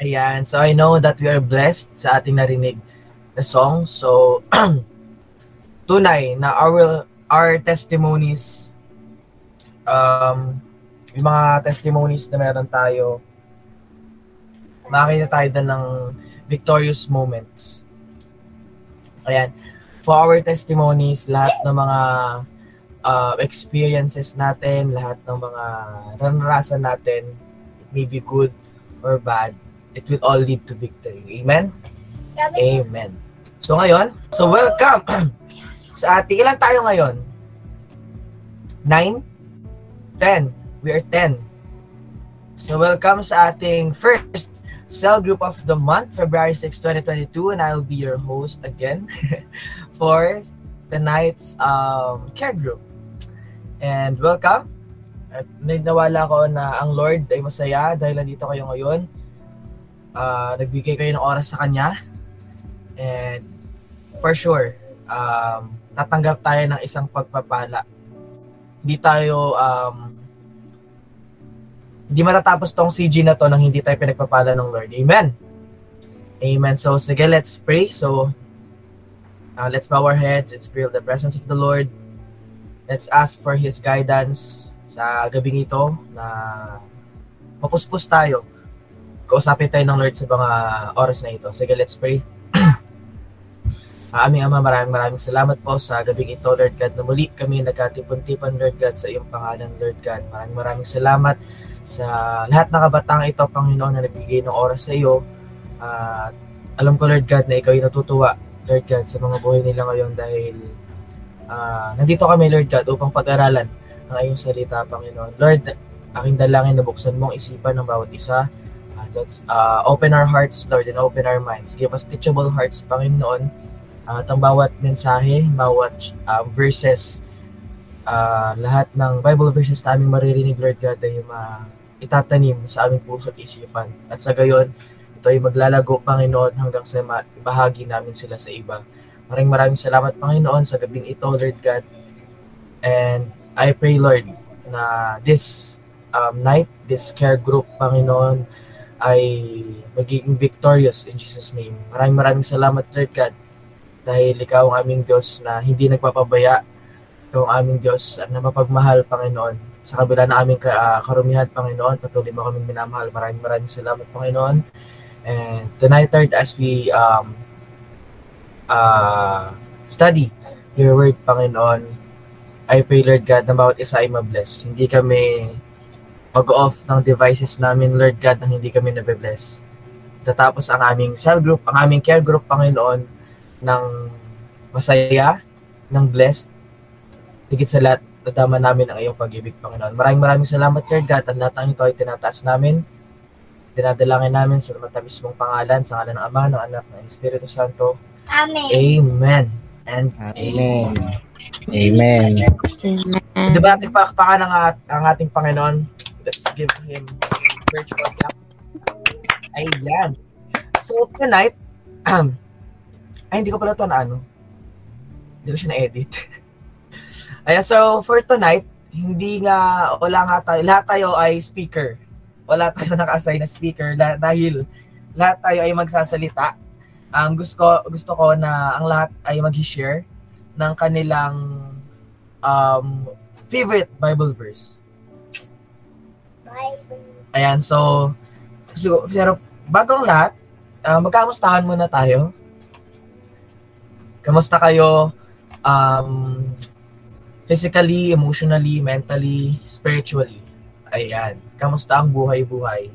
Ayan. So I know that we are blessed sa ating narinig na song. So tunay na our our testimonies um yung mga testimonies na meron tayo makakita tayo din ng victorious moments. Ayan. For our testimonies, lahat ng mga uh, experiences natin, lahat ng mga naranasan natin, it may be good or bad, it will all lead to victory. Amen? Amen. So ngayon, so welcome sa ating, ilan tayo ngayon? Nine? Ten. We are ten. So welcome sa ating first cell group of the month, February 6, 2022, and I'll be your host again for tonight's um, care group. And welcome. At nawala ko na ang Lord ay masaya dahil nandito kayo ngayon uh, nagbigay kayo ng oras sa Kanya. And for sure, um, tatanggap tayo ng isang pagpapala. Hindi tayo, um, hindi matatapos tong CG na to nang hindi tayo pinagpapala ng Lord. Amen. Amen. So, sige, let's pray. So, uh, let's bow our heads. Let's feel the presence of the Lord. Let's ask for His guidance sa gabing ito na mapuspos tayo kausapin tayo ng Lord sa mga oras na ito. Sige, let's pray. Aming Ama, maraming maraming salamat po sa gabing ito, Lord God, na muli kami nagkatipon-tipan, Lord God, sa iyong pangalan, Lord God. Maraming maraming salamat sa lahat ng kabatang ito, Panginoon, na nagbigay ng oras sa iyo. At uh, alam ko, Lord God, na ikaw ay natutuwa, Lord God, sa mga buhay nila ngayon dahil uh, nandito kami, Lord God, upang pag-aralan ang iyong salita, Panginoon. Lord, aking dalangin na buksan mo ang isipan ng bawat isa Let's uh, open our hearts, Lord, and open our minds. Give us teachable hearts, Panginoon. Uh, at ang bawat mensahe, bawat uh, verses, uh, lahat ng Bible verses na aming maririnig, Lord God, ay ma itatanim sa aming puso at isipan. At sa gayon, ito ay maglalago, Panginoon, hanggang sa bahagi namin sila sa iba. Maraming maraming salamat, Panginoon, sa gabing ito, Lord God. And I pray, Lord, na this um, night, this care group, Panginoon, ay magiging victorious in Jesus' name. Maraming maraming salamat, Lord God, dahil ikaw ang aming Diyos na hindi nagpapabaya. Ikaw ang aming Diyos na mapagmahal, Panginoon. Sa kabila ng aming uh, karumihan, Panginoon, patuloy mo kaming minamahal. Maraming maraming salamat, Panginoon. And tonight, Lord, as we um, uh, study your word, Panginoon, I pray, Lord God, na bawat isa ay mabless. Hindi kami mag-off ng devices namin, Lord God, nang hindi kami nabe-bless. Tatapos ang aming cell group, ang aming care group, Panginoon, ng masaya, ng blessed. Tigit sa lahat, nadama namin ang iyong pag-ibig, Panginoon. Maraming maraming salamat, Lord God, at lahat ng ito ay tinataas namin. Dinadalangin namin sa matamis mong pangalan, sa ngalan ng Ama, ng Anak, ng Espiritu Santo. Amen. Amen. And Amen. Amen. Amen. Di ba natin palakpakan ang, ang ating Panginoon? Let's give him virtual clap. Ayan. So, tonight, um, ay, hindi ko pala ito na ano. Hindi ko siya na-edit. Ayan, so, for tonight, hindi nga, wala nga tayo, lahat tayo ay speaker. Wala tayo naka-assign na speaker dahil lahat tayo ay magsasalita. Um, gusto, gusto ko na ang lahat ay mag-share ng kanilang um, favorite Bible verse. Ayan, so, so pero bagong lahat, uh, magkamustahan muna tayo. Kamusta kayo um, physically, emotionally, mentally, spiritually? Ayan. Kamusta ang buhay-buhay?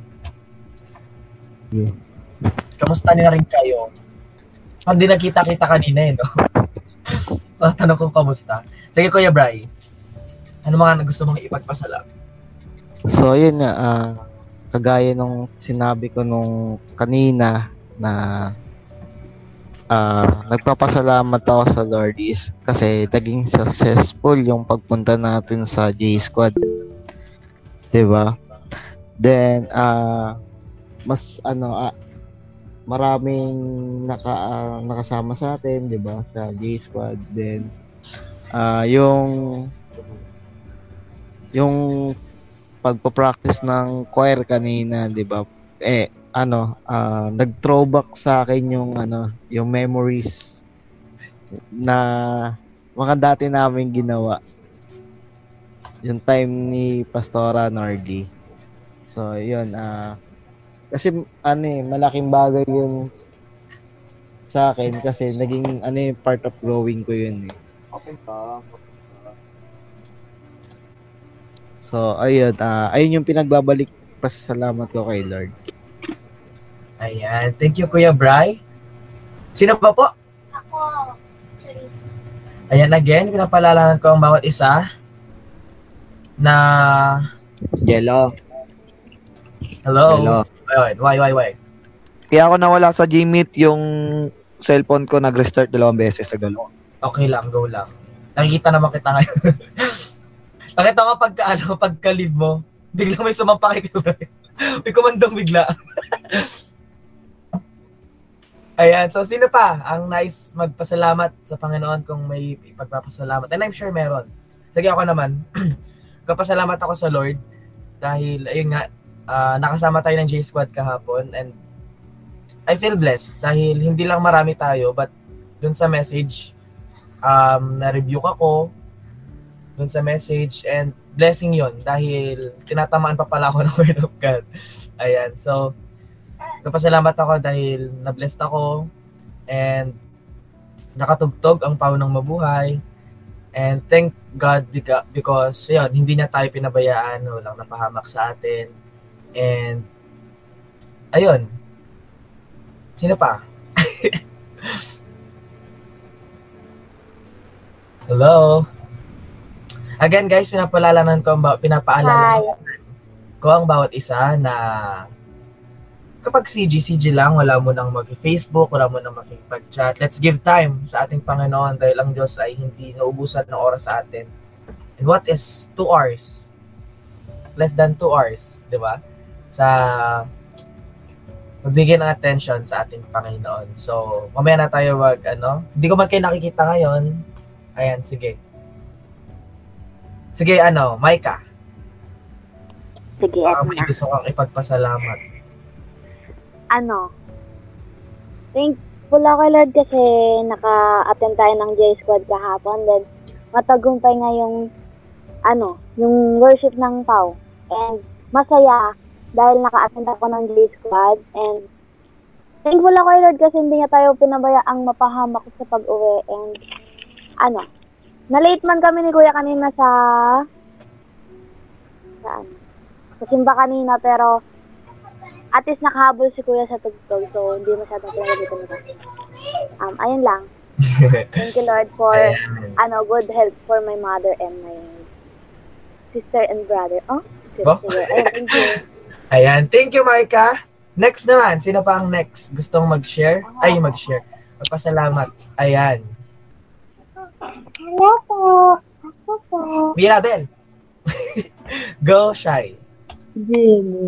Kamusta na rin kayo? Hindi nakita-kita kanina eh, no? Tanong ko kamusta. Sige, Kuya Bry. Ano mga gusto mong ipagpasalamat? So, yun nga, uh, kagaya nung sinabi ko nung kanina na uh, nagpapasalamat ako sa Lord is kasi naging successful yung pagpunta natin sa J Squad. 'Di ba? Then uh, mas ano uh, maraming naka uh, nakasama sa atin, 'di ba, sa J Squad. Then uh, yung yung pagpo-practice ng choir kanina, 'di ba? Eh ano, ah, nag-throwback sa akin yung ano, yung memories na mga dati namin ginawa. Yung time ni Pastora Nardi. So, yun, ah, kasi ano eh, malaking bagay yun sa akin kasi naging ano eh, part of growing ko yun eh. Okay ka. So, ayun, ah, ayun yung pinagbabalik pasalamat ko kay Lord. Ayan. Thank you, Kuya Bry. Sino pa po? Ako, Charisse. Ayan again, pinapalalanan ko ang bawat isa na Yellow. hello. Hello. Ayun, why, why, why? Kaya ako nawala sa Gmeet yung cellphone ko nag-restart dalawang beses sa galaw. Okay lang, go lang. Nakikita naman kita ngayon. Nakita ko pagka, ano, pagka-leave mo, biglang may sumampa kay Kuya may kumandong bigla. Ayan, so sino pa ang nice magpasalamat sa Panginoon kung may ipagpapasalamat? And I'm sure meron. Sige ako naman, kapasalamat ako sa Lord dahil, ayun nga, ah, nakasama tayo ng J-Squad kahapon and I feel blessed dahil hindi lang marami tayo but dun sa message, um, na-review ako dun sa message and blessing yon dahil tinatamaan pa pala ako ng Word of God. Ayan, so Napasalamat ako dahil na-blessed ako and nakatugtog ang paunang mabuhay. And thank God beca- because yun, hindi na tayo pinabayaan, walang napahamak sa atin. And ayun. Sino pa? Hello? Again guys, pinapaalalanan ko ang ba- pinapaalalanan ko ang bawat isa na kapag CG, CG lang, wala mo nang mag-Facebook, wala mo nang makipag-chat. Let's give time sa ating Panginoon dahil ang Diyos ay hindi naubusan ng oras sa atin. And what is 2 hours? Less than 2 hours, di ba? Sa magbigay ng attention sa ating Panginoon. So, mamaya na tayo wag, ano, hindi ko man kayo nakikita ngayon. Ayan, sige. Sige, ano, Maika, Sige, eto may na. gusto kang ipagpasalamat. Ano? Thankful ako Lord kasi naka-attend tayo ng J-Squad kahapon. Then, matagumpay nga yung, ano, yung worship ng PAW. And, masaya dahil naka-attend ako ng J-Squad. And, thankful ako Lord kasi hindi nga tayo pinabayaang mapahamak sa pag-uwi. And, ano, na-late man kami ni Kuya kanina sa, saan? Sa simba kanina pero at least nakahabol si Kuya sa tugtog so hindi masyadong pinagalitan nito. Um, ayun lang. Thank you Lord for Ayan. ano good health for my mother and my sister and brother. Oh, sister. Ayun, thank you. Ayan. Thank you, Maika. Next naman, sino pa ang next? Gustong mag-share? Ay, mag-share. Magpasalamat. Ayan. Hello po. Ako po. Mirabel. Go, Shy. Jimmy.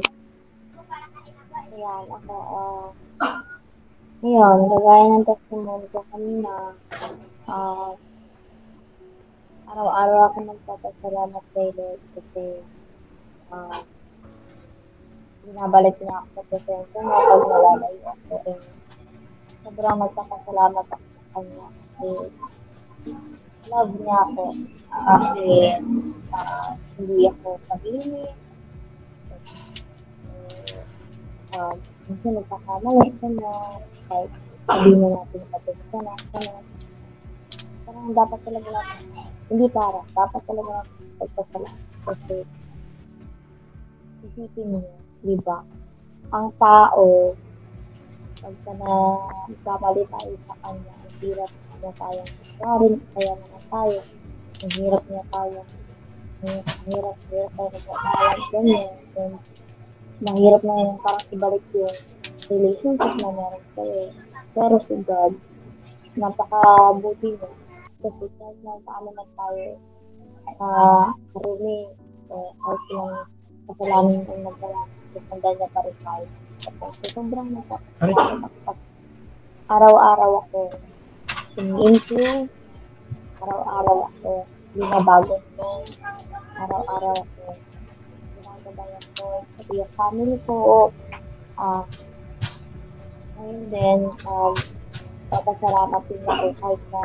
Ayan, ako, uh, ngayon, gagaya ng testimony ko kanina, ah, araw-araw ako nagpapasalamat kay Lord kasi ah, binabalik niya ako sa presensya niya pag nalalayo ako. And sobrang nagpapasalamat ako sa kanya kasi love niya ako. Kasi ah, hindi ako pag-inig, um, minsan nagkakamali ka na, kahit sabi mo natin na, ka na. Parang dapat talaga natin, hindi para, dapat talaga natin pagpasalamat. Kasi, isipin mo, di ba, ang tao, pagka na nagkamali tayo sa kanya, ang hirap na tayong marin, kaya naman tayo, ang hirap na tayo, ang hirap, hirap tayo nagkakalat, ganyan, and mahirap na yung parang ibalik yung relationship na meron kayo. Pero si God, napakabuti niya. Kasi kahit na paano man tayo uh, karumi o kahit yung kasalanan yung nagdala, tutanda niya pa rin tayo. So, sobrang napapasalamat. Araw-araw ako sumi-improve. Araw-araw ako binabago ko. Araw-araw ako ginagabayan ko sa yung family ko. Ah, Ayun din, um, papasalamat din ako kahit na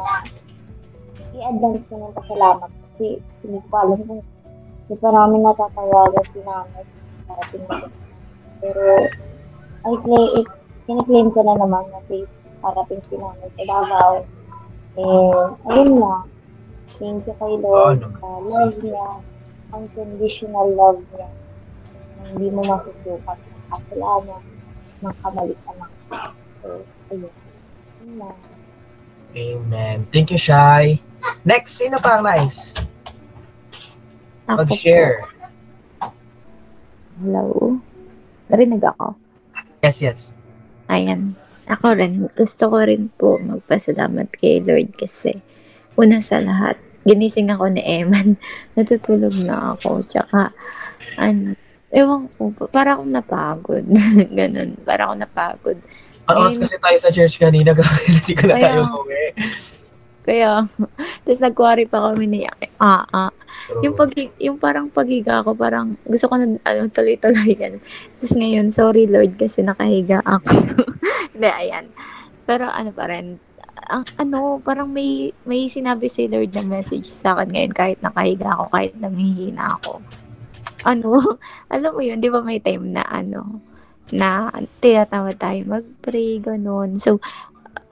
i-advance ko ng pasalamat kasi hindi ko alam kung hindi pa namin natatawagan si nanay parating na. Pero, ay claim, ko na naman na safe parating si nanay sa Davao. And, ayun lang. Thank you kay Lord Oh, sa love niya, unconditional love niya. Hindi mo masusukat ng kasalanan, ng kamalian So, ayun. Ayun lang. Amen. Thank you, Shai. Next, sino pa ang nice? Mag-share. Hello? Narinig ako. Yes, yes. Ayan. Ako rin, gusto ko rin po magpasalamat kay Lord kasi una sa lahat, ginising ako ni Eman. Natutulog na ako. Tsaka, ano, ewan ko, para akong napagod. Ganun, para akong napagod. Ang oras kasi tayo sa church kanina, kasi ko na tayo umuwi. Kaya, tapos nagkuwari pa kami ni ah, ah. So, Yung, pag, yung parang paghiga ko, parang gusto ko na ano, tuloy-tuloy yan. Tapos ngayon, sorry Lord kasi nakahiga ako. Hindi, ayan. Pero ano pa rin, ang ano, parang may may sinabi si Lord na message sa akin ngayon kahit nakahiga ako, kahit namihina ako. Ano, alam mo yun, di ba may time na ano, na tinatawag tayo mag-pray, ganun. So,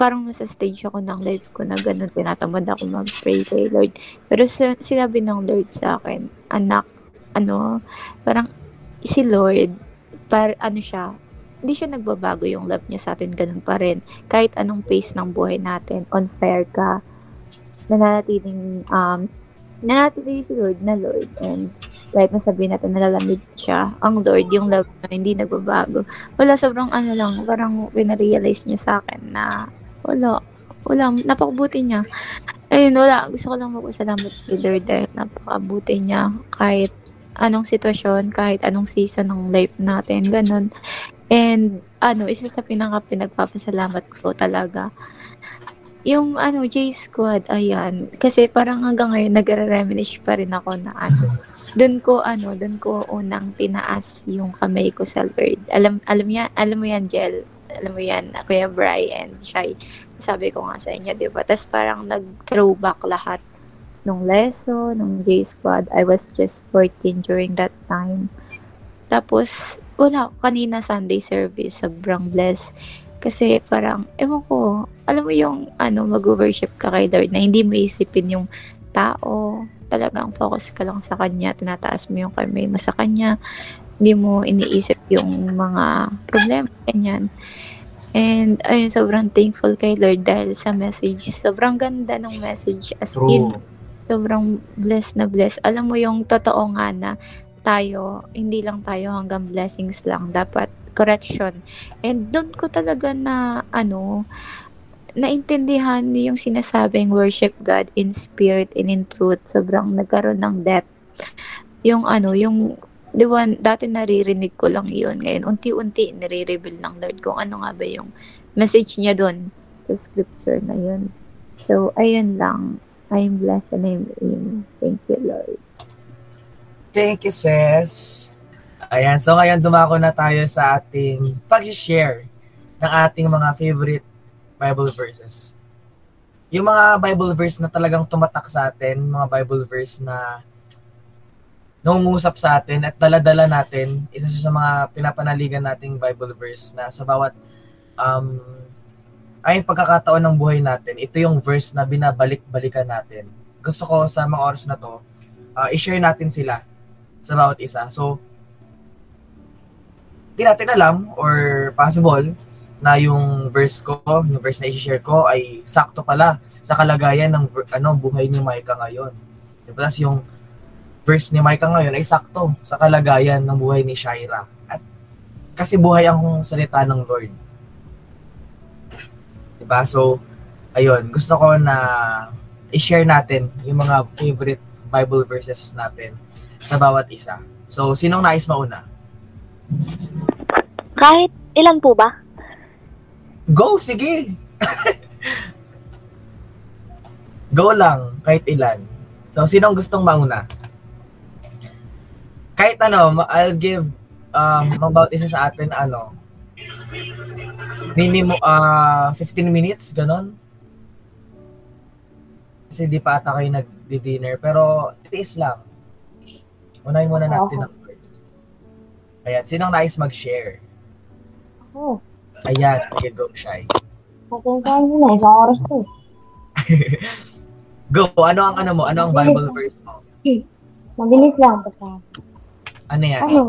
parang nasa stage ako ng life ko na ganun, tinatamad ako mag-pray kay Lord. Pero sinabi ng Lord sa akin, anak, ano, parang si Lord, par, ano siya, hindi siya nagbabago yung love niya sa atin, ganun pa rin. Kahit anong pace ng buhay natin, on fire ka, nananatiling, um, nananatiling si Lord na Lord, and kahit nasabihin natin nalalamig siya, ang Lord, yung love niya, hindi nagbabago. Wala, sobrang ano lang, parang pinarealize niya sa akin na, wala, wala, napakabuti niya. Ayun, wala, gusto ko lang magpasalamat kay Lord dahil napakabuti niya kahit anong sitwasyon, kahit anong season ng life natin, ganun. And, ano, isa sa pinaka pinagpapasalamat ko talaga, yung ano, J-Squad, ayan. Kasi parang hanggang ngayon, nagre-reminisce pa rin ako na ano. Doon ko, ano, doon ko unang tinaas yung kamay ko sa Lord. Alam, alam, yan, alam mo yan, Jel. Alam mo yan, Kuya Brian, Shai. Sabi ko nga sa inyo, di ba? Tapos parang nag-throwback lahat nung lesson, nung J-Squad. I was just 14 during that time. Tapos, wala, kanina Sunday service, sobrang blessed. Kasi parang, ewan ko, alam mo yung ano, mag-worship ka kay Lord na hindi mo isipin yung tao. Talagang focus ka lang sa Kanya, tinataas mo yung kamay mo sa Kanya. Hindi mo iniisip yung mga problema, ganyan. And ayun, sobrang thankful kay Lord dahil sa message. Sobrang ganda ng message. As in, true. sobrang blessed na blessed. Alam mo yung totoo nga na tayo, hindi lang tayo hanggang blessings lang. Dapat correction. And doon ko talaga na, ano, naintindihan yung sinasabing worship God in spirit and in truth. Sobrang nagkaroon ng depth. Yung ano, yung di ba, dati naririnig ko lang yun. Ngayon, unti-unti nire-reveal ng Lord kung ano nga ba yung message niya doon sa scripture na yun. So, ayun lang. I'm blessed and I'm in. Thank you, Lord. Thank you, sis. Ayan, so ngayon dumako na tayo sa ating pag-share ng ating mga favorite Bible verses. Yung mga Bible verse na talagang tumatak sa atin, mga Bible verse na nangungusap sa atin at daladala natin, isa siya sa mga pinapanaligan nating Bible verse na sa bawat um, ay pagkakataon ng buhay natin, ito yung verse na binabalik-balikan natin. Gusto ko sa mga oras na to, uh, i-share natin sila sa bawat isa. So, di natin alam or possible na yung verse ko, yung verse na i-share ko ay sakto pala sa kalagayan ng ano buhay ni Micah ngayon. Tapos yung verse ni Micah ngayon ay sakto sa kalagayan ng buhay ni Shaira. At kasi buhay ang salita ng Lord. Diba? So, ayun, gusto ko na i-share natin yung mga favorite Bible verses natin sa bawat isa. So, sinong nais mauna? Kahit ilan po ba? Go, sige! Go lang, kahit ilan. So, sinong gustong mauna? Kahit ano, I'll give um, about isa sa atin, ano, minimum ah 15 minutes, ganon. Kasi di pa ata kayo nag-dinner. Pero, tiis lang. Unahin muna natin ang word. Ayan, sinong nais mag-share? Ako. Ayan, sige, go, Shy. Pasensyahan mo na, isang oras to. Go, ano ang ano mo? Ano ang Bible verse mo? Mabilis lang, basta. Ano yan? Ano,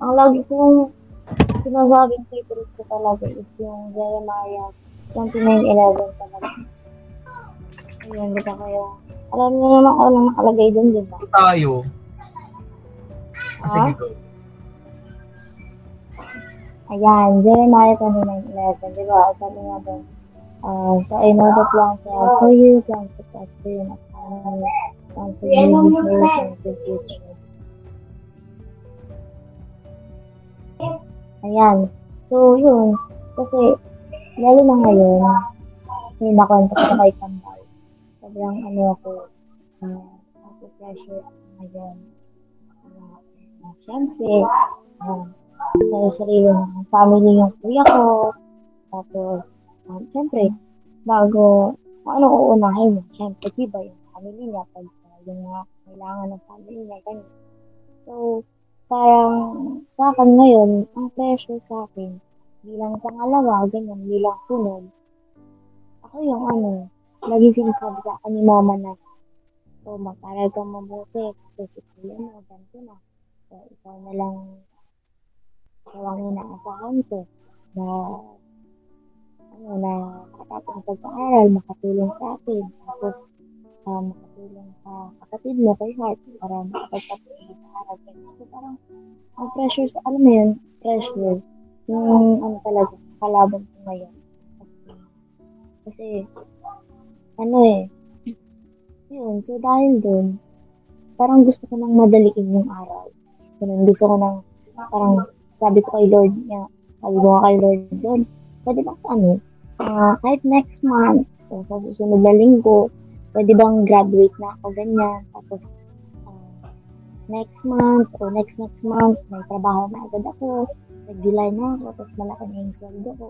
ang lagi kong sinasabing favorite ko talaga is yung Jeremiah 29.11 talaga. Ayun, di ba kaya? Alam niyo naman kung anong nakalagay dun, di ba? Tayo. Ah, sige, Ah? go. Ayan, Jeremiah 29.11, di ba? Sabi nga doon, uh, so I know the plans I have for you, plans to prosper you, you, plans to give you hope and the future. Ayan. So, yun. Kasi, lalo na ngayon, may nakontak ko kay Kambal. Sobrang ano ako, uh, ako pressure ako ngayon. Uh, uh, Siyempre, uh, sa sarili ng family yung kuya ko. Tapos, um, siyempre, bago, ano uunahin niya, siyempre, diba yung family niya, pag uh, yung mga kailangan ng family niya, ganyan. So, parang sa akin ngayon, ang pressure sa akin, bilang pangalawa, ganyan, bilang sunod, ako yung ano, laging sinasabi sa akin ni mama na, so, mag-aral ka mabuti, kasi si kuya mo, ganito na. So, ikaw na lang Kailangan na inaasahan ko na ano na makatapos ang pag-aaral, makatulong sa akin. Tapos, uh, makatulong sa kapatid mo kay Heart para makapagtapos ng pag-aaral. So, parang ang pressure sa, alam mo yun, pressure, yung ano talaga, kalaban ko ngayon. Kasi, ano eh, yun, so dahil dun, parang gusto ko nang madaliin yung araw. Ganun, gusto ko nang, parang, sabi ko kay Lord niya, sabi ko kay Lord doon, pwede ba ano, uh, kahit next month, o sa susunod na linggo, pwede bang graduate na ako ganyan, tapos uh, next month, o next next month, may trabaho na agad ako, regular na ako, tapos malaki na yung sweldo ko.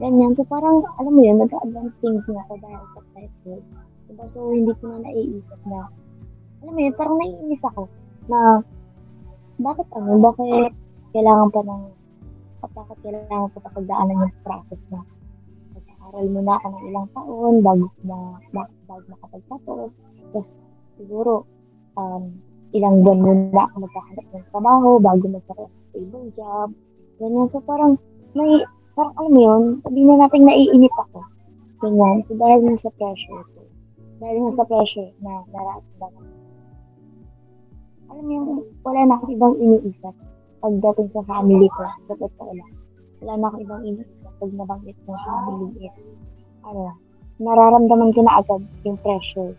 Ganyan. So, parang, alam mo yun, nag-advance thinking ako dahil sa pressure. Diba? So, hindi ko na naiisip na, alam mo yun, parang naiinis ako na, bakit ano, bakit kailangan pa ng bakit kailangan pa pagdaanan yung process na pag-aaral muna ako ng ilang taon bago na bago, bago makapagtapos. Tapos siguro um, ilang buwan muna ako magkahanap ng trabaho bago magkaroon ng stable job. Ganyan. So parang may parang alam mo yun sabihin na natin naiinip ako. Ganyan. So dahil nga sa pressure ko. Dahil nga sa pressure na nararamdaman alam mo yung wala na akong ibang iniisip pagdating sa family ko, sa totoo lang. Wala na akong ibang iniisip pag nabanggit ng family is, ano, nararamdaman ko na agad yung pressure.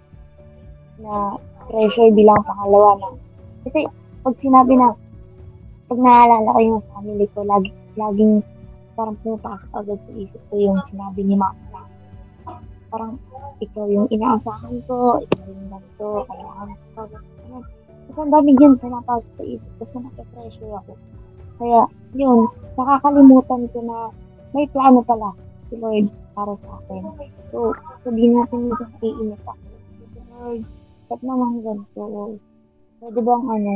Na pressure bilang pangalawa na. Kasi, pag sinabi na, pag naalala ko yung family ko, lagi, laging parang pumapasok agad sa isip ko yung sinabi ni mama na parang ikaw yung inaasahan ko, ikaw yung ganito, kailangan ko. Kasi ang dami yan pumapasok sa isip kasi nape-pressure ako. Kaya, yun, nakakalimutan ko na may plano pala si Lord para sa akin. So, sabihin natin minsan iinit ako. Lord, ba't naman ganito? Pwede bang ano,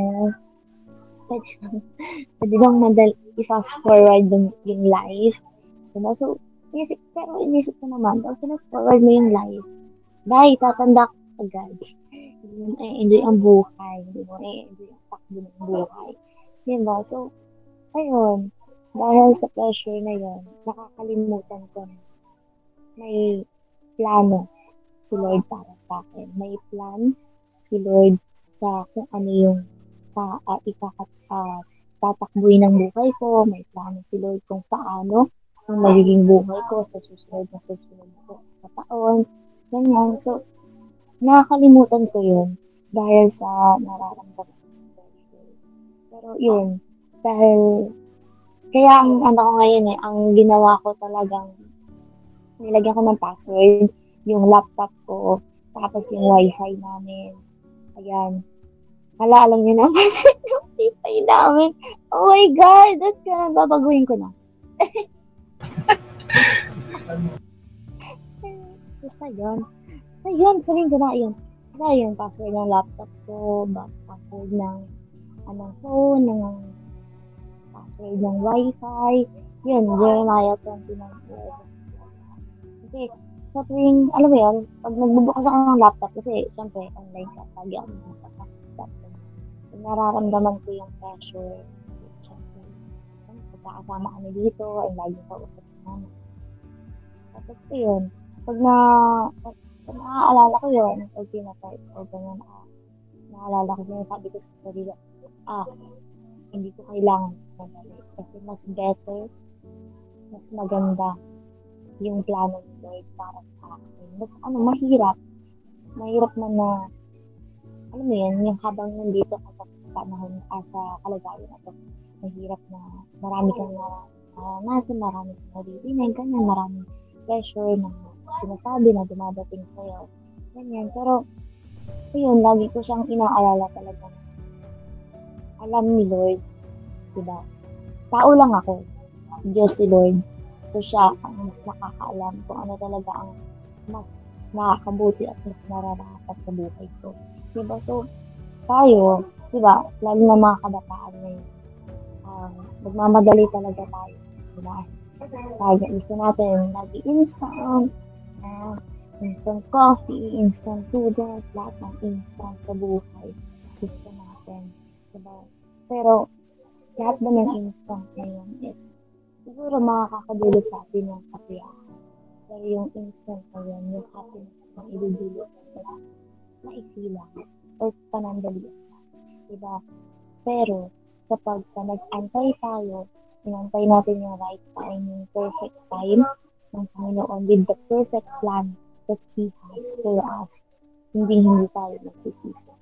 pwede bang, pwede bang madal, i-fast forward yung, yung life? Diba? So, inisip, pero inisip ko naman, pag fast forward mo yung life, dahil tatanda ka agad hindi mo na-enjoy ang buhay, hindi mo na-enjoy ang takbo ng buhay. Diba? So, ayun, dahil sa pressure na yun, nakakalimutan ko na may plano si Lord para sa akin. May plan si Lord sa kung ano yung pa, uh, ikakat, uh, tatakbuhin ng buhay ko. May plano si Lord kung paano ang magiging buhay ko sa susunod na susunod na taon. Ganyan. So, nakakalimutan ko yun dahil sa nararamdaman ko. Pero yun, dahil kaya ang ano ko ngayon eh, ang ginawa ko talagang nilagyan ko ng password yung laptop ko, tapos yung wifi namin. Ayan. Hala, alam niyo na password yung wifi namin. Oh my God! That's ka, babaguhin ko na. Basta yun. Basta yun, sabihin ko na yun. Basta yun, password ng laptop ko, password ng anong phone, ng password ng wifi. Yun, Jeremiah 29. Kasi, sa tuwing, alam mo yun, pag nagbubukas ako ng laptop, kasi, syempre, online ka, lagi ako nagbubukas ng laptop. Nararamdaman ko yung pressure. Syempre, pagkakasama kami dito, ay lagi ka usap sa mama. Tapos, yun, pag na, pag, pag naaalala ko yun, pag pinatay ko, ganyan, ah, naalala ko, sinasabi ko sa sarili, ah, hindi ko kailangan madali. Kasi mas better, mas maganda yung plano ni Lord para sa akin. Mas ano, mahirap. Mahirap na na, alam mo yan, yung habang nandito ka sa panahon, ah, sa kalagayan na to, mahirap na marami kang na, uh, nasa marami kang naririnig, ganyan, maraming pressure na sinasabi na dumadating sa'yo. Ganyan. Pero, ayun, lagi ko siyang inaalala talaga na alam ni Lord, diba? Tao lang ako. Diyos si Lord. So, siya ang mas nakakaalam kung ano talaga ang mas nakakabuti at mas nararapat sa buhay ko. Diba? So, tayo, diba, lalo na mga kabataan ngayon, um, magmamadali talaga tayo. Diba? Lagi, gusto natin, lagi instant, uh, instant coffee, instant noodles, lahat ng instant sa buhay. Gusto natin. Diba? Pero, lahat ba ng instant ngayon is siguro makakakadulot sa atin ng kasiyahan. Pero yung instant na yun, yung happiness na idudulot is maiksi lang or panandalian lang. Diba? Pero, kapag ka nag-antay tayo, inantay natin yung right time, yung perfect time ng Panginoon with the perfect plan that He has for us, hindi hindi tayo magsisisi.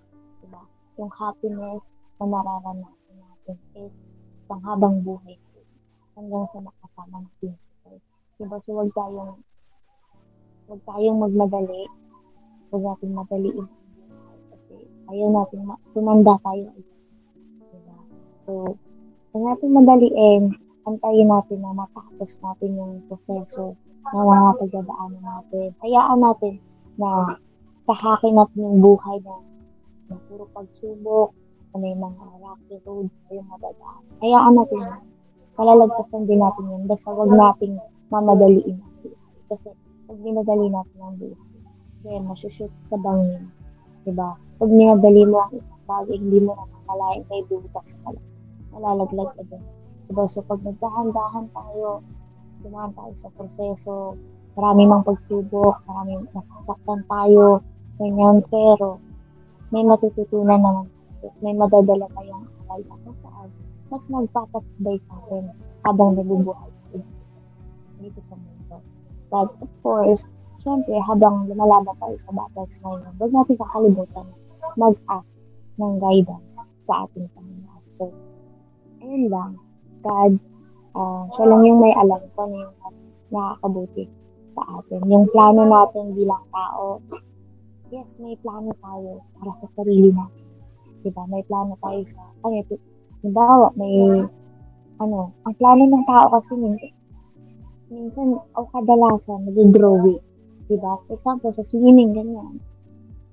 Diba? Yung happiness na nararanasan natin is panghabang buhay hanggang sa makasama si Lord. Diba? So, huwag tayong huwag tayong magmadali. Huwag natin madaliin kasi ayaw natin ma- tumanda tayo. Diba? So, huwag natin madaliin. Antayin natin na matapos natin yung proseso ng mga pagdadaanan natin. Hayaan natin na tahakin natin yung buhay na, na puro pagsubok, na may mga rocky road yung madadaan. Hayaan natin na malalagpasan din natin yun. Basta wag nating mamadaliin ang. Kasi pag binadali natin ang buhay, then masushoot sa bangin. Diba? Pag minadali mo ang isang bagay, hindi mo nakakalain may butas ka lang. Malalaglag ka din. Diba? So pag nagdahan-dahan tayo, dumaan tayo sa proseso, marami mang pagsubok, marami nasasaktan tayo, ganyan, pero may matututunan naman. May madadala tayong aral na kung saan mas magpapatibay sa atin habang nabubuhay dito sa mundo. But of course, syempre, habang lumalaban tayo sa battles na yun, huwag natin kakalimutan mag-ask ng guidance sa ating Panginoon. So, ayun lang. God, uh, siya lang yung may alam kung ano yung mas nakakabuti sa atin. Yung plano natin bilang tao, yes, may plano tayo para sa sarili natin. Diba? May plano tayo sa, ano, halimbawa, may, ano, ang plano ng tao kasi minsan, minsan, o kadalasan, nag-drawing. Diba? For example, sa swimming, ganyan.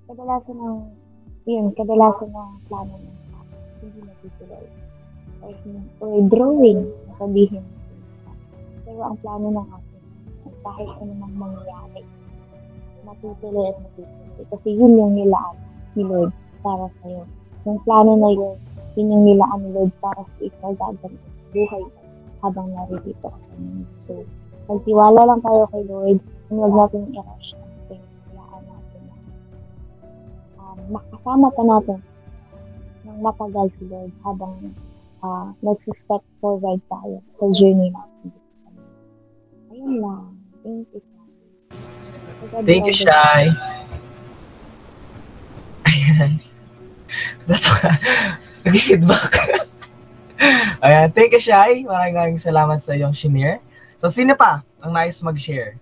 Kadalasan ng, yun, kadalasan ng plano ng tao, hindi natutuloy. Or, or drawing, sabihin. Pero ang plano ng atin, kahit ano mang mangyayari, matutuloy at matutuloy. Kasi yun yung nilaan ni Lord para sa'yo. Yung plano na yun, yun yung nilaan ni Lord para sa ikaw gagawin buhay habang naririto ka sa mundo. So, magtiwala lang tayo kay Lord and huwag natin i-rush ang things. Hayaan natin na um, makasama pa natin ng matagal si Lord habang uh, nagsi-step forward tayo sa journey natin dito sa mundo. Ayun lang. Thank you. Thank you, Shai. Ayan. Nag-feedback. Ayan. Thank you, Shai. Maraming maraming salamat sa iyong share. So, sino pa ang nice mag-share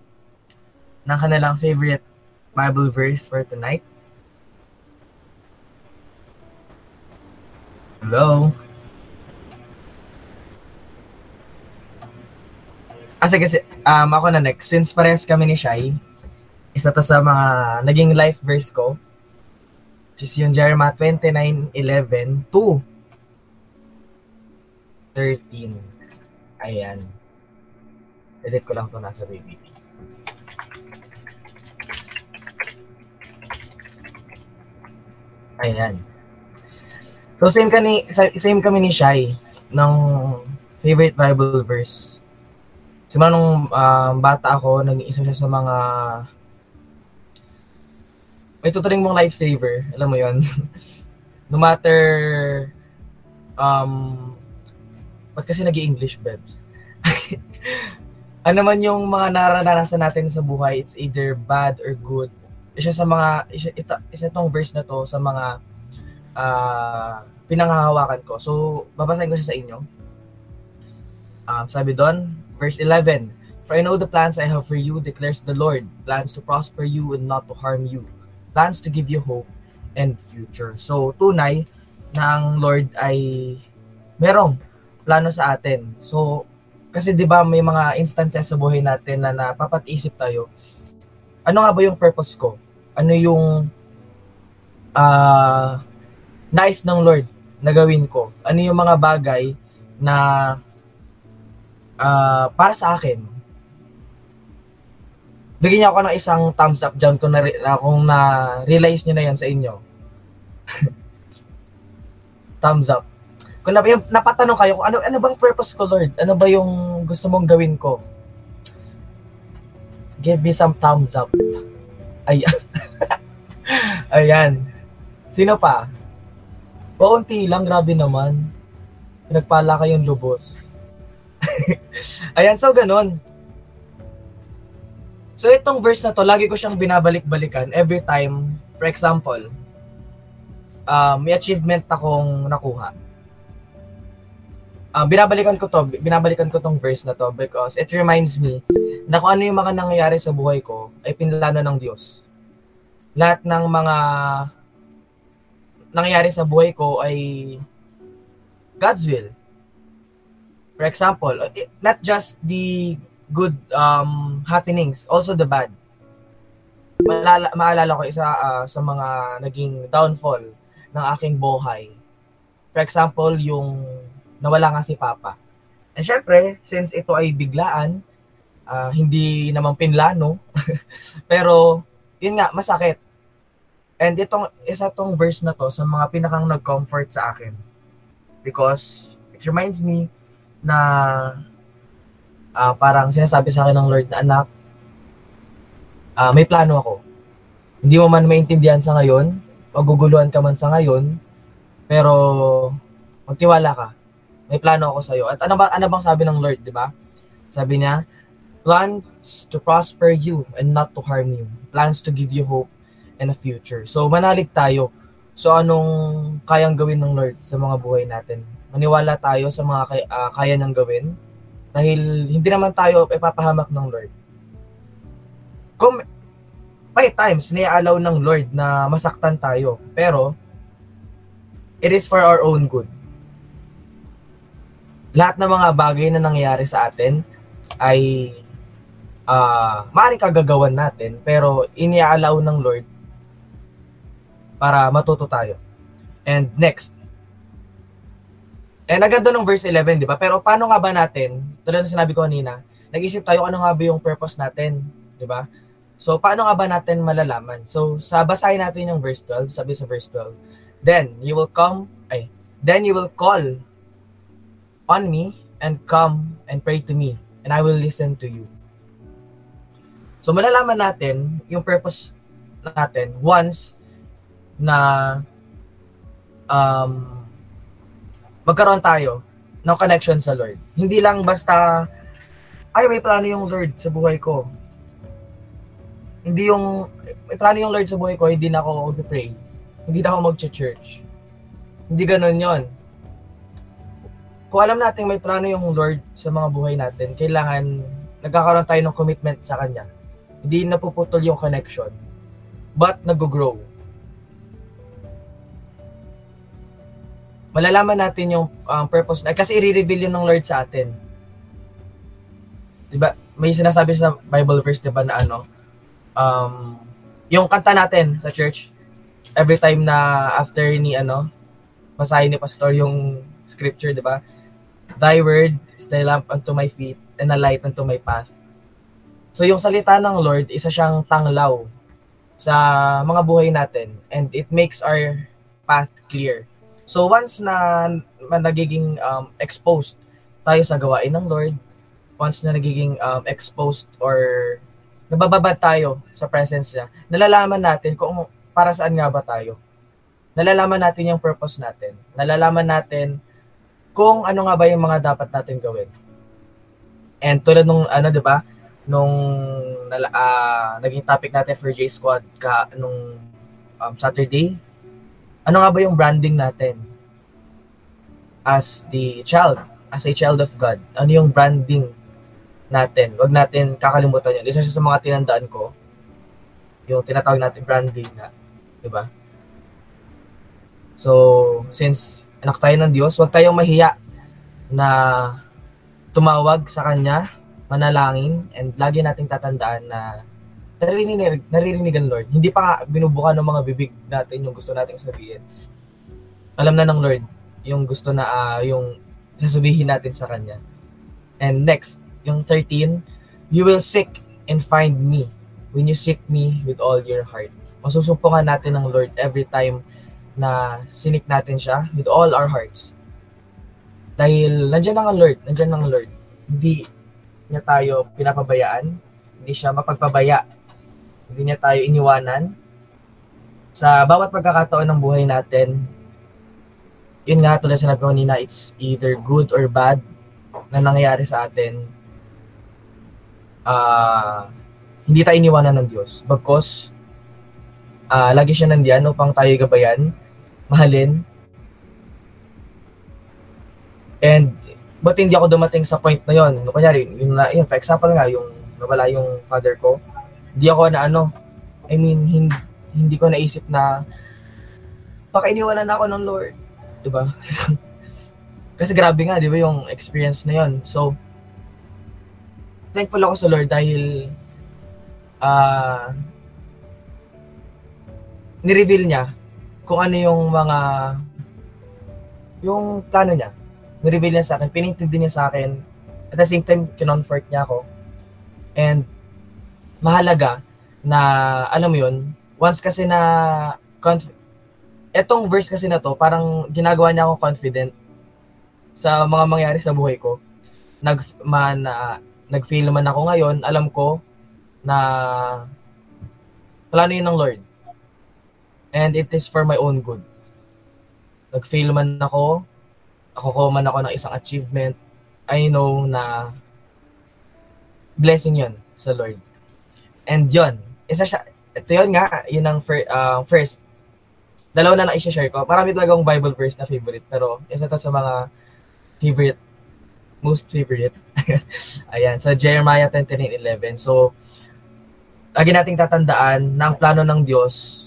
ng kanilang favorite Bible verse for tonight? Hello? Ah, sige, si- um, ako na next. Since parehas kami ni Shai, isa to sa mga naging life verse ko. Which is yung Jeremiah 29:11 to 13. Ayan. Edit ko lang to nasa BBB. Ayan. So same kami same kami ni Shai ng favorite Bible verse. Simula nung um, bata ako, naging isa siya sa mga may tuturing mong lifesaver. Alam mo yon No matter um ba't kasi nag english Bebs? ano man yung mga naranasan natin sa buhay, it's either bad or good. Isa sa mga, isa, ito, isa itong verse na to sa mga ah pinanghahawakan ko. So, babasahin ko siya sa inyo. Um, sabi doon, verse 11, For I know the plans I have for you, declares the Lord, plans to prosper you and not to harm you, plans to give you hope and future. So, tunay na Lord ay merong plano sa atin. So, kasi 'di ba may mga instances sa buhay natin na napapat-isip tayo. Ano nga ba yung purpose ko? Ano yung ah nice ng Lord na gawin ko? Ano yung mga bagay na ah, para sa akin? Bigyan niyo ako ng isang thumbs up dyan kung, na, na, kung na-realize niyo na yan sa inyo. thumbs up. Kung na, yung, napatanong kayo kung ano, ano bang purpose ko, Lord? Ano ba yung gusto mong gawin ko? Give me some thumbs up. Ayan. Ayan. Sino pa? Paunti lang, grabe naman. Pinagpala kayong lubos. Ayan, so ganun. So itong verse na to, lagi ko siyang binabalik-balikan every time, for example, uh, may achievement akong nakuha. Uh, binabalikan ko to, binabalikan ko tong verse na to because it reminds me na kung ano yung mga nangyayari sa buhay ko ay pinlano ng Diyos. Lahat ng mga nangyayari sa buhay ko ay God's will. For example, not just the good um, happenings, also the bad. Maalala, maalala ko isa uh, sa mga naging downfall ng aking buhay. For example, yung nawala nga si Papa. And syempre, since ito ay biglaan, uh, hindi naman pinlano, pero yun nga, masakit. And itong, isa tong verse na to sa mga pinakang nag-comfort sa akin. Because it reminds me na uh, parang sinasabi sa akin ng Lord na anak, uh, may plano ako. Hindi mo man maintindihan sa ngayon, maguguluhan ka man sa ngayon, pero magtiwala ka. May plano ako sa iyo. At ano ba ano bang sabi ng Lord, 'di ba? Sabi niya, plans to prosper you and not to harm you. Plans to give you hope and a future. So manalig tayo. So anong kayang gawin ng Lord sa mga buhay natin? Maniwala tayo sa mga kay, uh, kaya niyang gawin dahil hindi naman tayo ipapahamak ng Lord. Kung may times niya-allow ng Lord na masaktan tayo, pero it is for our own good lahat ng mga bagay na nangyayari sa atin ay uh, maaaring kagagawan natin pero iniaalaw ng Lord para matuto tayo. And next. And agad doon ng verse 11, di ba? Pero paano nga ba natin, tulad ng sinabi ko kanina, nag-isip tayo ano nga ba yung purpose natin, di ba? So, paano nga ba natin malalaman? So, sa natin yung verse 12, sabi sa verse 12, Then you will come, ay, then you will call on me and come and pray to me and I will listen to you. So malalaman natin yung purpose natin once na um, magkaroon tayo ng connection sa Lord. Hindi lang basta ay may plano yung Lord sa buhay ko. Hindi yung may plano yung Lord sa buhay ko, hindi na ako mag-pray. Hindi na ako mag-church. Hindi ganoon 'yon kung alam natin may plano yung Lord sa mga buhay natin, kailangan nagkakaroon tayo ng commitment sa Kanya. Hindi napuputol yung connection, but nag-grow. Malalaman natin yung um, purpose, na, kasi i-reveal yun ng Lord sa atin. 'di ba? May sinasabi sa Bible verse 'di ba na ano um yung kanta natin sa church every time na after ni ano basahin ni pastor yung scripture, 'di ba? Thy word is the lamp unto my feet and a light unto my path. So yung salita ng Lord, isa siyang tanglaw sa mga buhay natin and it makes our path clear. So once na, na nagiging um, exposed tayo sa gawain ng Lord, once na nagiging um, exposed or nabababad tayo sa presence niya, nalalaman natin kung para saan nga ba tayo. Nalalaman natin yung purpose natin. Nalalaman natin kung ano nga ba yung mga dapat natin gawin. And tulad nung ano, 'di ba? Nung uh, naging topic natin for J Squad ka nung um, Saturday, ano nga ba yung branding natin as the child, as a child of God? Ano yung branding natin? Huwag natin kakalimutan yun. Isa siya sa mga tinandaan ko, yung tinatawag natin branding na, di ba? So, since anak tayo ng Diyos, huwag tayong mahiya na tumawag sa Kanya, manalangin, and lagi nating tatandaan na naririnig, naririnig ang Lord. Hindi pa nga binubuka ng mga bibig natin yung gusto nating sabihin. Alam na ng Lord yung gusto na uh, yung sasabihin natin sa Kanya. And next, yung 13, You will seek and find me when you seek me with all your heart. Masusumpungan natin ng Lord every time na sinik natin siya with all our hearts. Dahil nandiyan ang Lord, nandiyan ang Lord. Hindi niya tayo pinapabayaan, hindi siya mapagpabaya hindi niya tayo iniwanan. Sa bawat pagkakataon ng buhay natin, yun nga, tulad sinabi ko kanina, it's either good or bad na nangyayari sa atin. Uh, hindi tayo iniwanan ng Diyos. Bagkos, uh, lagi siya nandiyan upang tayo gabayan, mahalin. And, but hindi ako dumating sa point na yon. Kunyari, yun, yun, for example nga, yung nawala yung father ko, hindi ako na ano, I mean, hindi, hindi ko naisip na baka iniwanan ako ng Lord. Ba? Kasi grabe nga, di ba, yung experience na yon So, thankful ako sa Lord dahil uh, ni-reveal niya kung ano yung mga yung plano niya. Ni-reveal niya sa akin, pinintindi niya sa akin. At the same time, kinonfort niya ako. And mahalaga na, alam mo yun, once kasi na, conf- etong verse kasi na to, parang ginagawa niya ako confident sa mga mangyari sa buhay ko. Nag, man, uh, nag-feel man ako ngayon, alam ko na plano yun ng Lord. And it is for my own good. Nag-fail man ako, ako ko man ako ng isang achievement, I know na blessing yun sa Lord. And yon isa siya, ito yun nga, yun ang fir, uh, first. Dalawa na lang i-share ko. Marami talaga akong Bible verse na favorite, pero isa to sa mga favorite, most favorite. Ayan, sa Jeremiah 10.11. So, lagi nating tatandaan na ang plano ng Diyos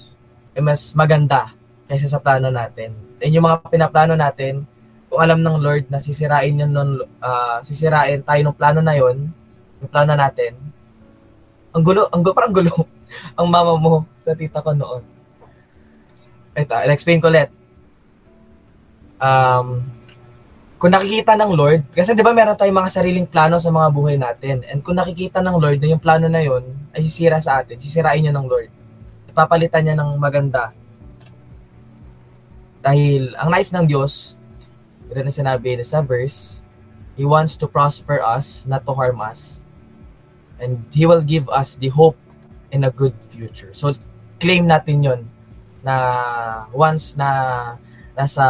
ay mas maganda kaysa sa plano natin. And yung mga pinaplano natin, kung alam ng Lord na sisirain yun nun, uh, sisirain tayo ng plano na yon yung plano natin, ang gulo, ang gulo, parang gulo. ang mama mo sa tita ko noon. Ito, I'll explain ko ulit. Um, kung nakikita ng Lord, kasi di ba meron tayong mga sariling plano sa mga buhay natin. And kung nakikita ng Lord na yung plano na yon ay sisira sa atin, sisirain niya ng Lord. Ipapalitan niya ng maganda. Dahil ang nais ng Diyos, ito na sinabi sa verse, He wants to prosper us, not to harm us and He will give us the hope in a good future. So, claim natin yon na once na nasa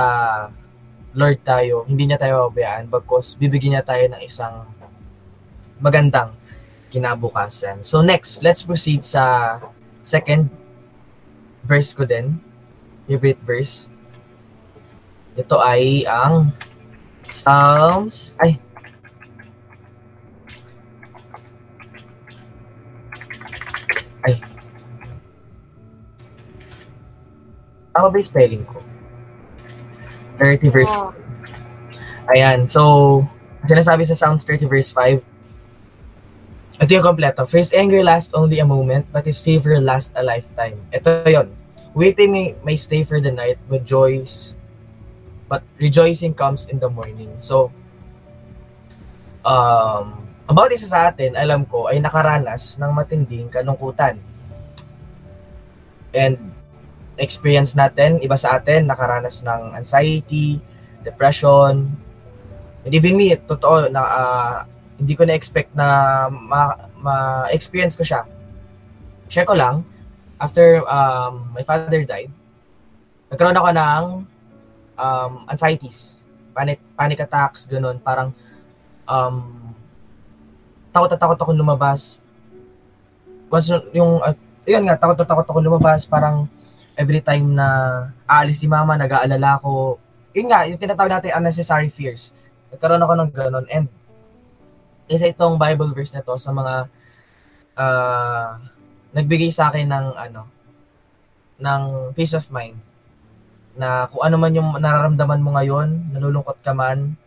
Lord tayo, hindi niya tayo babayaan bagkos bibigyan niya tayo ng isang magandang kinabukasan. So next, let's proceed sa second verse ko din. Favorite verse. Ito ay ang Psalms, Ay. Tama ba yung spelling ko? 30 verse. Oh. Ayan. So, sinasabi sa Psalms 30 verse 5, Ito yung kompleto. First anger lasts only a moment, but his favor lasts a lifetime. Ito yon. Waiting may, may stay for the night, but joys, but rejoicing comes in the morning. So, um, about isa sa atin, alam ko, ay nakaranas ng matinding kalungkutan. And experience natin, iba sa atin, nakaranas ng anxiety, depression, and even me, totoo, na uh, hindi ko na-expect na ma- ma-experience ko siya. Share ko lang, after um, my father died, nagkaroon ako ng um, anxieties, panic, panic attacks, ganun, parang um, takot at takot ako lumabas. Once yung, uh, yun nga, takot at takot ako lumabas, parang every time na aalis si mama, nag-aalala ako. Yun nga, yung tinatawag natin unnecessary fears. Nagkaroon ako ng ganun. And isa itong Bible verse na to sa mga uh, nagbigay sa akin ng ano ng peace of mind na kung ano man yung nararamdaman mo ngayon, nalulungkot ka man,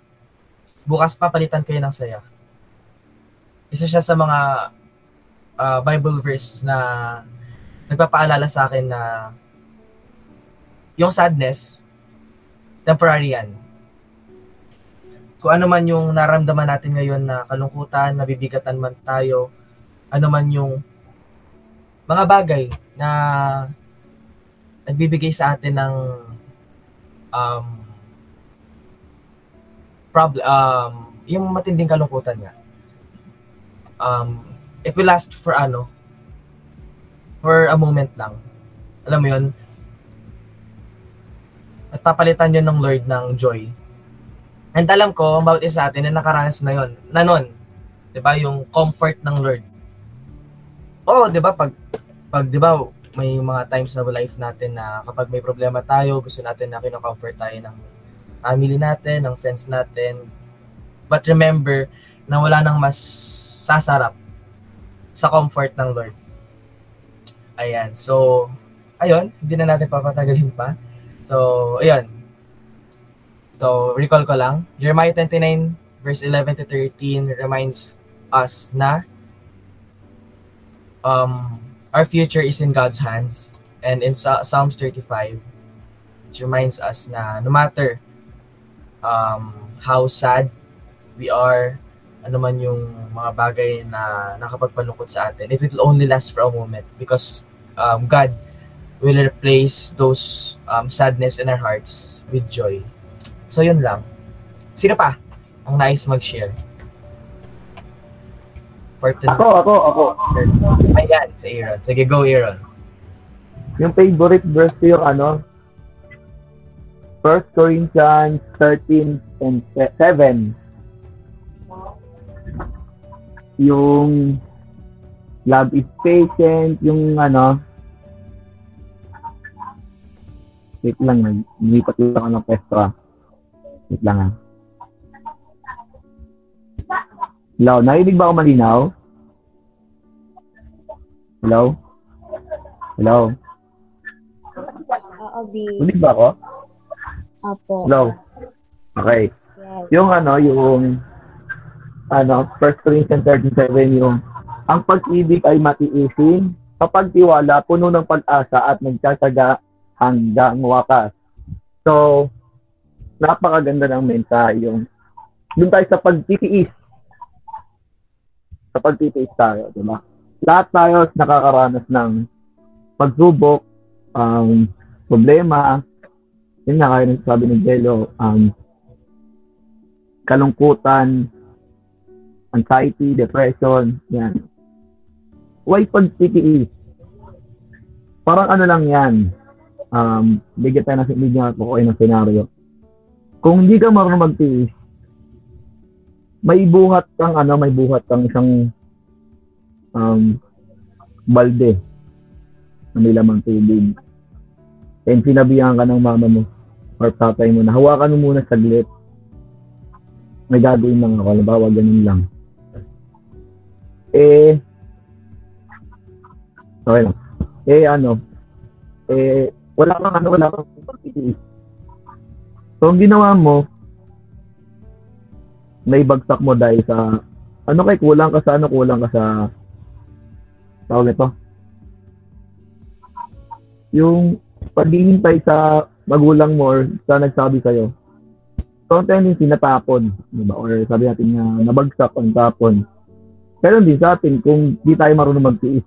bukas papalitan kayo ng saya. Isa siya sa mga uh, Bible verse na nagpapaalala sa akin na yung sadness, temporary yan. Kung ano man yung naramdaman natin ngayon na kalungkutan, nabibigatan man tayo, ano man yung mga bagay na nagbibigay sa atin ng um, problem, um, yung matinding kalungkutan nga. Um, it will last for ano, for a moment lang. Alam mo yun, at papalitan yun ng Lord ng joy. And alam ko, about is sa atin na nakaranas na yon na nun, di ba, yung comfort ng Lord. Oo, oh, di ba, pag, pag di ba, may mga times sa life natin na kapag may problema tayo, gusto natin na kino-comfort tayo ng family natin, ng friends natin. But remember na wala nang mas sasarap sa comfort ng Lord. Ayan. So, ayun, hindi na natin papatagalin pa. So, ayun. So, recall ko lang. Jeremiah 29 verse 11 to 13 reminds us na um, our future is in God's hands. And in Psalms 35, it reminds us na no matter um, how sad we are, ano man yung mga bagay na nakapagpalungkot sa atin, it will only last for a moment because um, God will replace those um, sadness in our hearts with joy. So yun lang. Sino pa ang nice mag-share? Part ako, ako, ako. Ayan, sa Aaron. Sige, go Aaron. Yung favorite verse ko yung ano, 1 Corinthians 13 and 7. Yung love is patient, yung ano, wait lang, nilipat lang ako ng pesto ah. Wait lang ah. Hello, narinig ba ako malinaw? Hello? Hello? Oo, B. Narinig ba ako? Opo. Hello? Okay. Yes. Yung ano, yung ano, 1 Corinthians 13.7 yung ang pag-ibig ay matiisin kapag tiwala, puno ng pag-asa at nagtataga hanggang wakas. So, napakaganda ng mensahe yung doon tayo sa pagtitiis sa pagtitiis tayo, di ba? Lahat tayo nakakaranas ng pagsubok, um, problema, yun nga kaya sabi ni Jello, um, kalungkutan, anxiety, depression, yan. Why pagtitiis? Parang ano lang yan, um, bigyan tayo ng, bigyan ako kayo ng senaryo. Kung hindi ka marunong magtiis, may buhat kang ano, may buhat kang isang um, balde na may lamang tubig. And sinabihan ka ng mama mo or tatay mo na hawakan mo muna saglit. May gagawin lang ako. Halimbawa, ganun lang. Eh, okay lang. Eh, ano, eh, wala kang ano, wala kang pagtitiis. So, ang ginawa mo, naibagsak mo dahil sa ano kay kulang ka sa ano, kulang ka sa tawag ito. Yung paghihintay sa magulang mo or sa nagsabi sa'yo. So, ang tendency natapon, di ba? Or sabi natin nga, nabagsak ang tapon. Pero din sa atin, kung di tayo marunong magtiis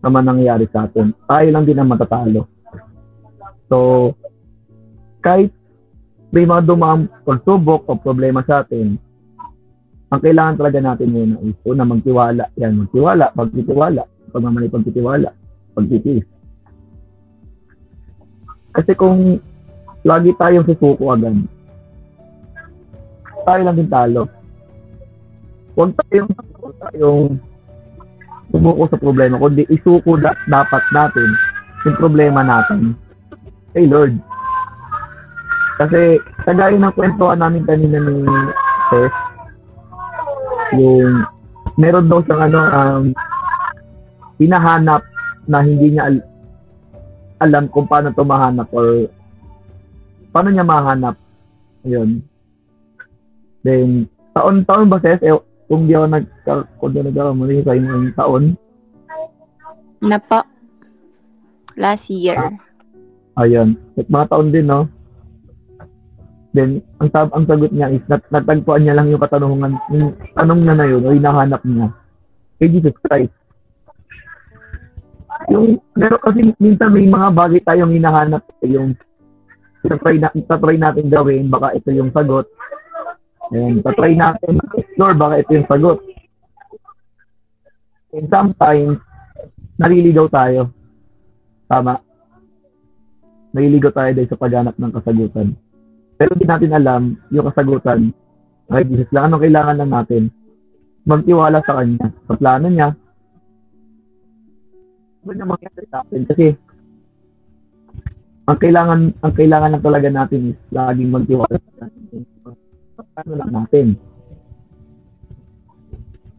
naman nangyayari sa atin, tayo lang din ang matatalo. So, kahit may mga dumaang pagsubok o problema sa atin, ang kailangan talaga natin muna is una magtiwala. Yan, magtiwala, pagtitiwala, pagmamali pagtitiwala, pagtitiis. Kasi kung lagi tayong susuko agad, tayo lang din talo. Huwag tayong, huwag tayong sumuko sa problema, kundi isuko da- dapat natin yung problema natin kay Lord. Kasi, kagaya ng kwentuhan namin kanina ni Tess, yung meron daw siyang ano, um, hinahanap na hindi niya al- alam kung paano to mahanap or paano niya mahanap. Yun. Then, taon-taon ba sis? Eh, kung di ako nag kung di nagkakamali sa inyong taon, Na po. Last year. Ayun. At mga taon din, no? Then, ang, sab ang sagot niya is, nat natagpuan niya lang yung katanungan, yung tanong niya na yun, o hinahanap niya, kay Jesus Christ. Yung, pero kasi minsan may mga bagay tayong hinahanap, eh, yung tatry, na, tatry natin gawin, baka ito yung sagot. And tatry natin explore, baka ito yung sagot. And sometimes, naliligaw tayo. Tama. Naliligaw tayo dahil sa paghanap ng kasagutan. Pero hindi natin alam yung kasagutan. Ay, Jesus lang. Anong kailangan lang natin? Magtiwala sa Kanya. Sa plano niya. Ano niya mangyari sa atin? Kasi ang kailangan ang kailangan lang talaga natin is laging magtiwala sa Kanya. Ano lang natin.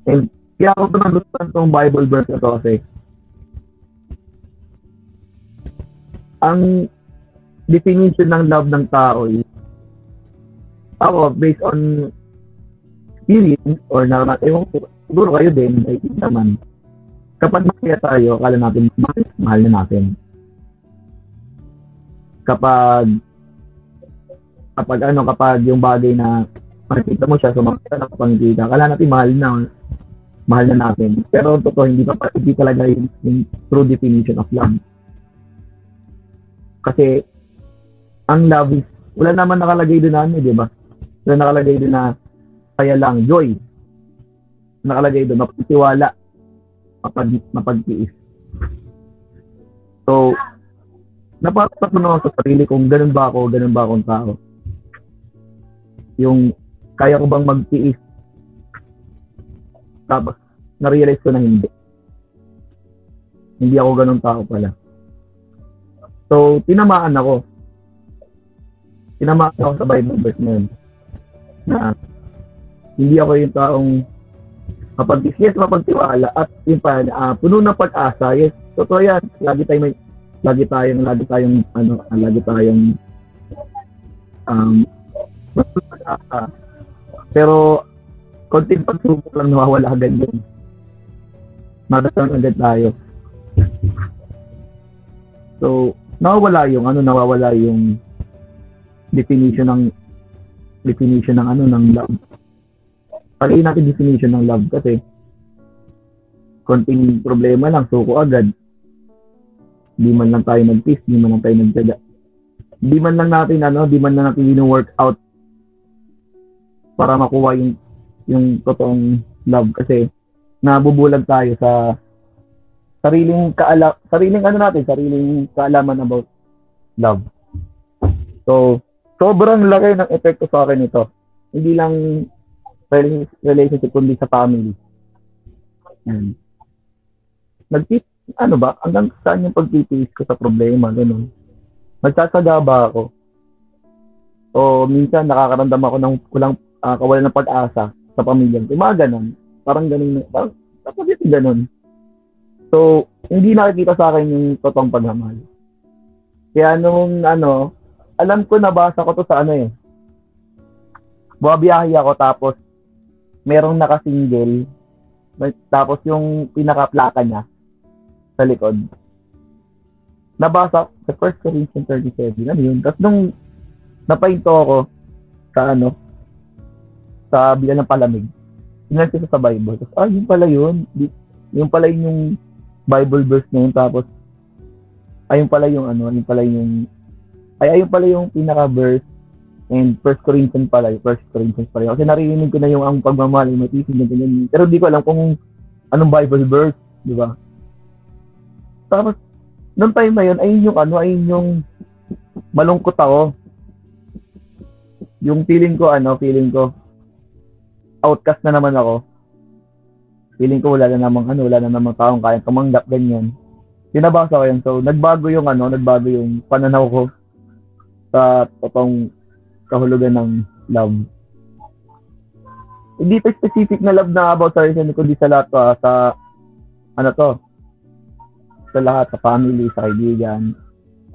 And kaya ako nagustuhan tong Bible verse na to kasi ang definition ng love ng tao is ako, based on feelings or na, ewan siguro kayo din, ay naman, kapag masaya tayo, akala natin, mahal, mahal na natin. Kapag, kapag ano, kapag yung bagay na makikita mo siya, sumakita na kapag ka, akala natin mahal na, mahal na natin. Pero totoo, hindi, pa, hindi talaga yung, yung true definition of love. Kasi, ang love is, wala naman nakalagay doon na ano, di ba? Wala nakalagay doon na kaya lang, joy. Nakalagay doon, mapagtiwala, mapag, mapagtiis. So, napapatunaw ako sa sarili kung ganun ba ako, ganun ba akong tao. Yung, kaya ko bang magtiis? Tapos, na-realize ko na hindi. Hindi ako ganun tao pala. So, tinamaan ako. Tinamaan ako sa Bible verse na yun. Na, hindi ako yung taong kapag yes, mapagtiwala at yung pa, uh, puno ng pag-asa. Yes, totoo yan. Lagi tayong may, lagi tayong, lagi tayong, ano, lagi tayong, um, pag-asa. Pero, konting pagsubok lang nawawala agad yun. Madasan agad tayo. So, nawawala yung ano nawawala yung definition ng definition ng ano ng love. Paliin natin definition ng love kasi konting problema lang suko agad. Di man lang tayo nag-kiss, di man lang tayo nagtyaga. Di man lang natin ano, di man lang natin work out para makuha yung yung totoong love kasi nabubulag tayo sa sariling kaala sariling ano natin, sariling kaalaman about love. So, sobrang laki ng epekto sa akin ito. Hindi lang relationship kundi sa family. Yan. Nagtis, ano ba, hanggang saan yung pagtitiis ko sa problema, ganun. Magsasaga ba ako? O minsan nakakaramdam ako ng kulang uh, kawalan ng pag-asa sa pamilya ko. Mga ganun. Parang ganun, parang, tapos yung ganun. So, hindi nakikita sa akin yung totoong pagmamahal. Kaya nung ano, alam ko nabasa ko to sa ano eh. Bumabiyahe ako tapos merong nakasingle Tapos yung pinaka-plaka niya sa likod. Nabasa sa 1 Corinthians 37. Ano yun? Tapos nung napahinto ako sa ano, sa bilan ng palamig, Tingnan ko sa Bible. Tapos, ah, yun pala yun. Yung pala yun yung Bible verse na yun. Tapos, ayun pala yung ano, ayun pala yung, ay, ayun pala yung pinaka-verse and First Corinthians pala, First Corinthians pala. yun. Kasi narinig ko na yung ang pagmamahal, yung matisig na ganyan. Pero di ko alam kung anong Bible verse, di ba? Tapos, nung time na yun, ayun yung ano, ayun yung malungkot ako. Yung feeling ko, ano, feeling ko, outcast na naman ako. Feeling ko wala na namang ano, wala na namang taong kayang kamanggap ganyan. Pinabasa ko yan. So, nagbago yung ano, nagbago yung pananaw ko sa totoong kahulugan ng love. Hindi pa specific na love na about sa reason, kundi sa lahat ah, sa ano to, sa lahat, sa family, sa kaibigan,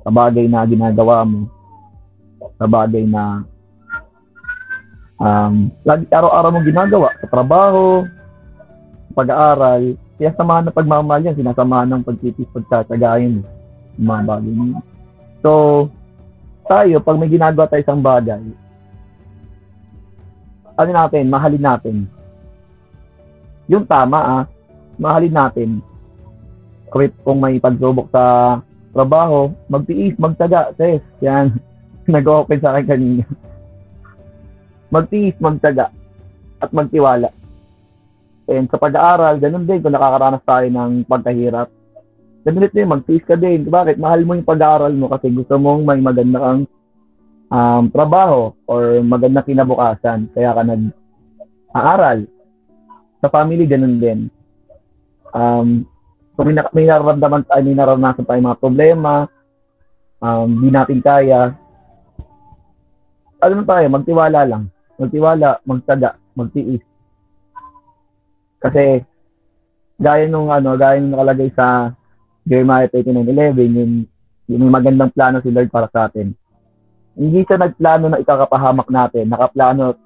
sa bagay na ginagawa mo, sa bagay na um, lagi araw-araw mong ginagawa sa trabaho, pag-aaral, kaya samahan ng pagmamahal yan, sinasamahan ng pagtipis, pagtsatagayin, yung mga bagay niya. So, tayo, pag may ginagawa tayo isang bagay, ano natin, mahalin natin. Yung tama ah, mahalin natin. Kung, kung may pagsubok sa trabaho, magtiis, magtaga, sis. Yan, nag-open sa akin kanina magtiis, magtaga, at magtiwala. And sa pag-aaral, ganun din kung nakakaranas tayo ng pagkahirap. Din, magtiis ka din. Bakit? Mahal mo yung pag-aaral mo kasi gusto mong may maganda kang um, trabaho or maganda kinabukasan. Kaya ka nag-aaral. Sa family, ganun din. Um, kung may, na- may nararamdaman tayo, may naranasan tayo mga problema, um, di natin kaya, ano tayo, magtiwala lang magtiwala, magtaga, magtiis. Kasi gaya nung ano, gaya nung nakalagay sa Jeremiah 39:11, yung yung magandang plano si Lord para sa atin. Hindi siya nagplano na ikakapahamak natin, nakaplano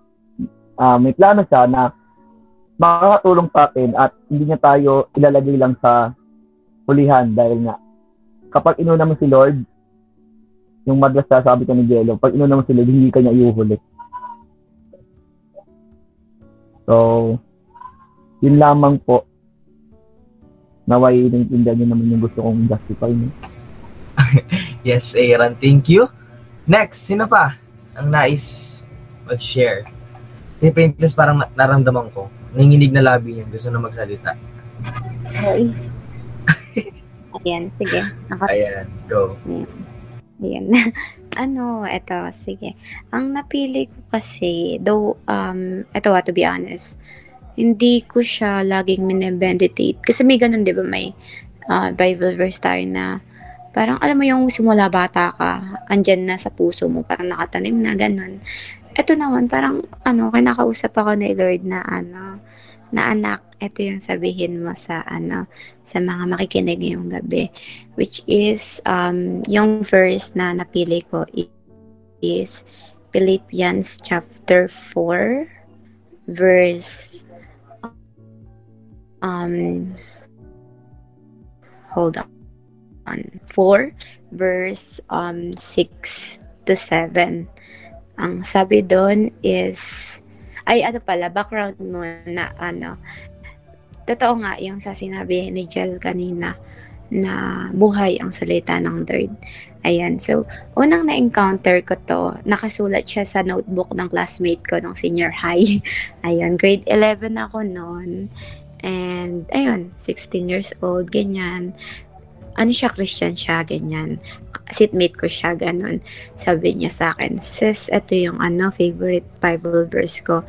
uh, may plano siya na makakatulong sa atin at hindi niya tayo ilalagay lang sa hulihan dahil nga kapag inuna mo si Lord, yung madalas sabi ko ni Jello, pag inuna mo si Lord, hindi ka niya iuhuli. So, yun lamang po. Naway naiintindihan niyo naman yung gusto kong justify niyo. yes, Aaron. Thank you. Next, sino pa ang nais mag-share? Si Princess parang na- naramdaman ko. Nanginig na labi niya. Gusto na magsalita. Ay. Ayan, sige. Ako, Ayan, go. ayan. ano, eto, sige. Ang napili ko kasi, though, um, eto ah, to be honest, hindi ko siya laging minimeditate. Kasi may ganun, di ba, may uh, Bible verse tayo na parang alam mo yung simula bata ka, andyan na sa puso mo, parang nakatanim na, ganun. Ito naman, parang, ano, kinakausap ako ni Lord na, ano, na anak, ito yung sabihin mo sa, ano, sa mga makikinig ngayong gabi. Which is, um, yung verse na napili ko is Philippians chapter 4, verse, um, hold on, 4, verse, um, 6 to 7. Ang sabi doon is, ay ano pala, background mo na ano, totoo nga yung sa sinabi ni Jel kanina na buhay ang salita ng Lord. Ayan, so unang na-encounter ko to, nakasulat siya sa notebook ng classmate ko nung senior high. Ayun, grade 11 ako noon. And ayun, 16 years old, ganyan. Ano siya, Christian siya, ganyan. Seatmate ko siya, ganun. Sabi niya sa akin, sis, ito yung ano, favorite Bible verse ko.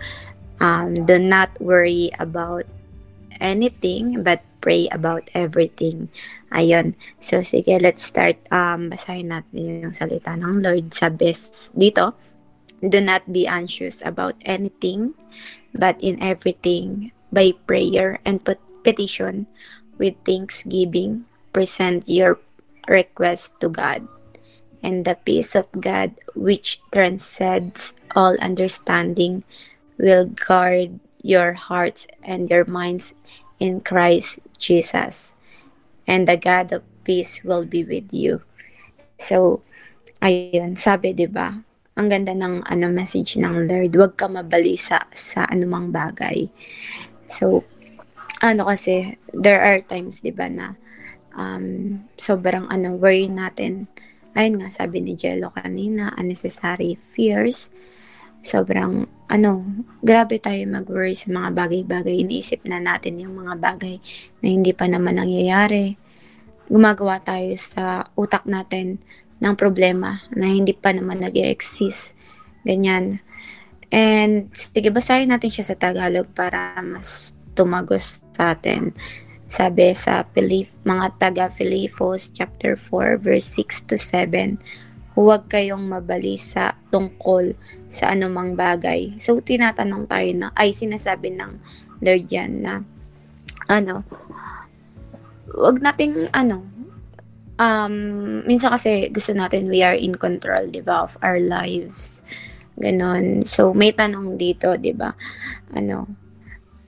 Um, do not worry about anything, but pray about everything. Ayun. So, sige, let's start. Um, basahin natin yung salita ng Lord sa best dito. Do not be anxious about anything, but in everything, by prayer and pet- petition, with thanksgiving, present your request to God. And the peace of God, which transcends all understanding, will guard your hearts and your minds in Christ Jesus. And the God of peace will be with you. So, ayun, sabi 'di ba? Ang ganda ng ano message ng Lord, huwag ka mabalisa sa anumang bagay. So, ano kasi, there are times 'di ba na um, sobrang ano worry natin. Ayun nga sabi ni Jello kanina, unnecessary fears. Sobrang ano, grabe tayo mag-worry sa mga bagay-bagay. Iniisip na natin yung mga bagay na hindi pa naman nangyayari. Gumagawa tayo sa utak natin ng problema na hindi pa naman nag exist Ganyan. And sige, basahin natin siya sa Tagalog para mas tumagos sa atin. Sabi sa Pilip, mga taga Filipos chapter 4 verse 6 to 7, huwag kayong mabalisa tungkol sa anumang bagay. So tinatanong tayo na ay sinasabi ng Lord yan na ano, wag nating ano, um, minsan kasi gusto natin we are in control, di ba, of our lives. Ganon. So, may tanong dito, di ba? Ano,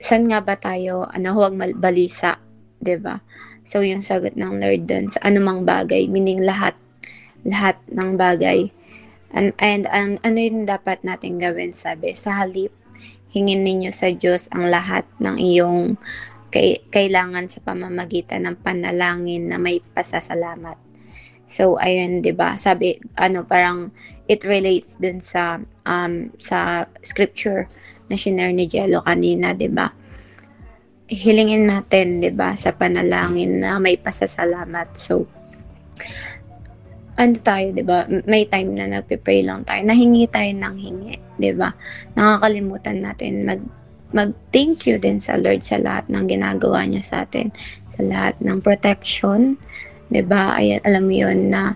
saan nga ba tayo, ano, huwag balisa, di ba? So, yung sagot ng Lord dun, sa anumang bagay, meaning lahat, lahat ng bagay. And, and, and ano yung dapat natin gawin, sabi, sa halip, hingin ninyo sa Diyos ang lahat ng iyong kay, kailangan sa pamamagitan ng panalangin na may pasasalamat. So ayun, 'di ba? Sabi ano parang it relates dun sa um sa scripture na shinare ni Jello kanina, 'di ba? Hilingin natin, 'di ba, sa panalangin na may pasasalamat. So ano tayo, 'di ba? May time na nagpe-pray lang tayo. Nahingi tayo ng hingi, 'di ba? Nakakalimutan natin mag mag-thank you din sa Lord sa lahat ng ginagawa niya sa atin, sa lahat ng protection, 'di ba? Ay alam mo 'yun na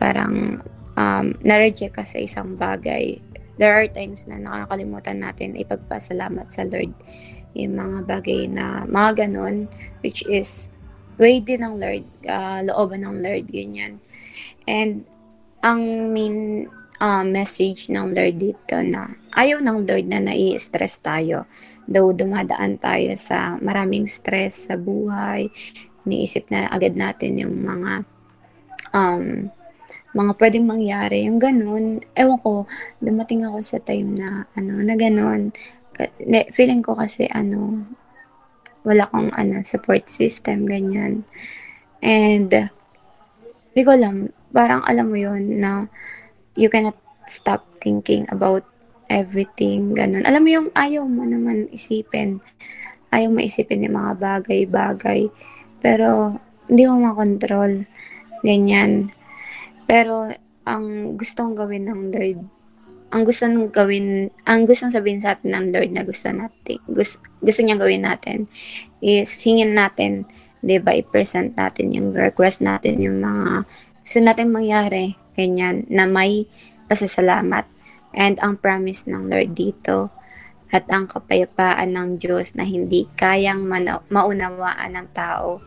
parang um, na-reject ka sa isang bagay. There are times na nakakalimutan natin ipagpasalamat sa Lord yung mga bagay na mga ganon, which is way din ng Lord, uh, looban ng Lord, ganyan. And ang main uh, message ng Lord dito na ayaw ng Lord na nai-stress tayo. Though dumadaan tayo sa maraming stress sa buhay, niisip na agad natin yung mga um, mga pwedeng mangyari, yung ganun. Ewan ko, dumating ako sa time na, ano, na ganun. Feeling ko kasi, ano, wala kong, ano, support system, ganyan. And, di ko alam, parang alam mo yun na you cannot stop thinking about everything, ganun. Alam mo yung ayaw mo naman isipin. Ayaw mo isipin yung mga bagay-bagay. Pero, hindi mo makontrol. Ganyan. Pero, ang gustong gawin ng Lord, ang gusto nang gawin, ang gustong sabihin sa atin ng Lord na gusto natin, gusto, gusto niyang gawin natin, is hingin natin, di ba, i-present natin yung request natin, yung mga gusto natin mangyari, ganyan, na may pasasalamat and ang promise ng Lord dito at ang kapayapaan ng Diyos na hindi kayang mana- maunawaan ng tao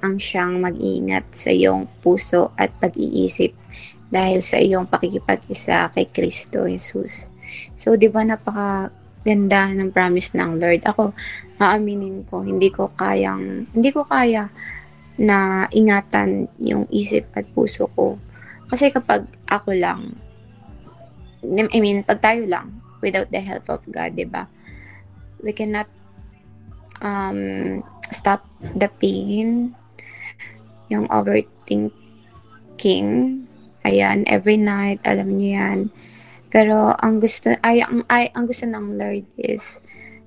ang siyang mag-iingat sa iyong puso at pag-iisip dahil sa iyong pakikipag-isa kay Kristo Jesus. So, di ba napaka ganda ng promise ng Lord. Ako, aaminin ko, hindi ko kayang, hindi ko kaya na ingatan yung isip at puso ko. Kasi kapag ako lang, I mean, pag tayo lang, without the help of God, di ba? We cannot um, stop the pain, yung overthinking, ayan, every night, alam niyo yan. Pero ang gusto, ay, ang, ay, ang gusto ng Lord is,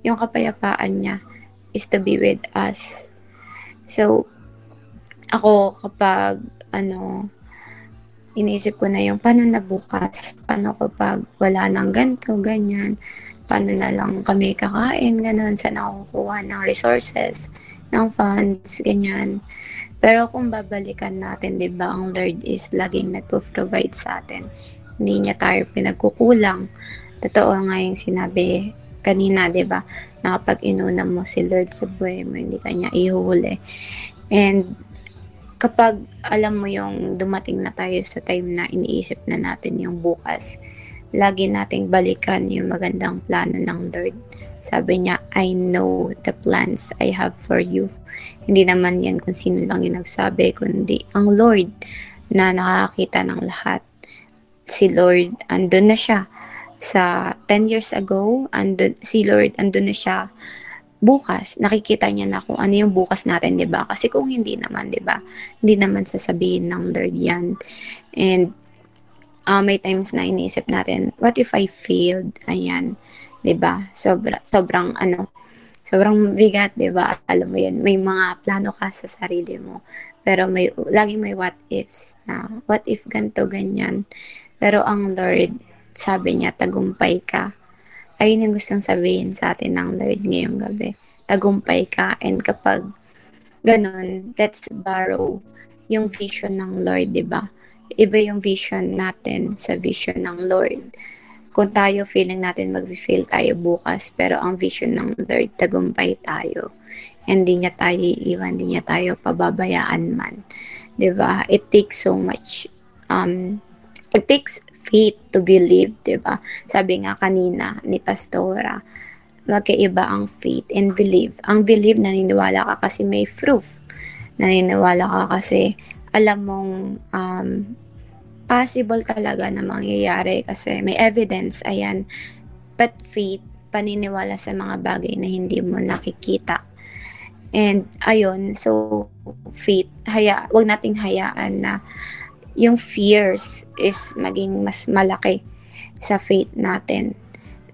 yung kapayapaan niya is to be with us. So, ako kapag, ano, iniisip ko na yung paano na bukas, paano kapag wala nang ganto, ganyan, paano na lang kami kakain, ganun, saan ako kukuha ng resources, ng funds, ganyan. Pero kung babalikan natin, di ba, ang Lord is laging nagpo-provide sa atin. Hindi niya tayo pinagkukulang. Totoo nga yung sinabi kanina, di ba, na kapag inuna mo si Lord sa buhay mo, hindi kanya ihuhuli. And kapag alam mo yung dumating na tayo sa time na iniisip na natin yung bukas, lagi nating balikan yung magandang plano ng Lord Sabi niya, I know the plans I have for you. Hindi naman yan kung sino lang yung nagsabi, kundi ang Lord na nakakita ng lahat. Si Lord, andun na siya. Sa 10 years ago, andun, si Lord, andun na siya bukas, nakikita niya na kung ano yung bukas natin, 'di ba? Kasi kung hindi naman, 'di ba? Hindi naman sasabihin ng Lord 'yan. And uh, may times na iniisip natin, what if I failed? Ayan, 'di ba? Sobra sobrang ano, sobrang bigat, 'di ba? Alam mo 'yan, may mga plano ka sa sarili mo. Pero may lagi may what ifs na what if ganto ganyan. Pero ang Lord, sabi niya, tagumpay ka ayun yung gustong sabihin sa atin ng Lord ngayong gabi. Tagumpay ka. And kapag ganun, let's borrow yung vision ng Lord, di ba? Iba yung vision natin sa vision ng Lord. Kung tayo feeling natin mag-fail tayo bukas, pero ang vision ng Lord, tagumpay tayo. Hindi niya tayo iiwan, hindi niya tayo pababayaan man. 'Di ba? It takes so much um it takes faith to believe, di ba? Sabi nga kanina ni Pastora, magkaiba ang faith and believe. Ang believe, naniniwala ka kasi may proof. Naniniwala ka kasi alam mong um, possible talaga na mangyayari kasi may evidence, ayan. But faith, paniniwala sa mga bagay na hindi mo nakikita. And ayun, so faith, haya, wag nating hayaan na yung fears is maging mas malaki sa faith natin.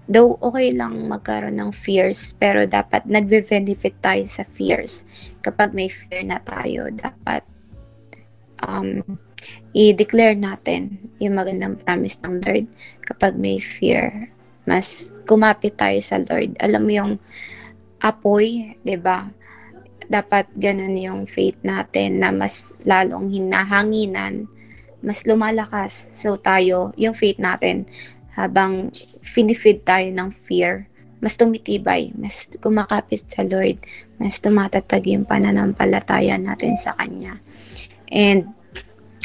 Though okay lang magkaroon ng fears, pero dapat nagbe-benefit tayo sa fears. Kapag may fear na tayo, dapat um, i-declare natin yung magandang promise ng Lord. Kapag may fear, mas kumapit tayo sa Lord. Alam mo yung apoy, 'di ba? Dapat ganun yung faith natin na mas lalong hinahanginan mas lumalakas. So tayo, yung faith natin, habang finifeed tayo ng fear, mas tumitibay, mas kumakapit sa Lord, mas tumatatag yung pananampalataya natin sa Kanya. And,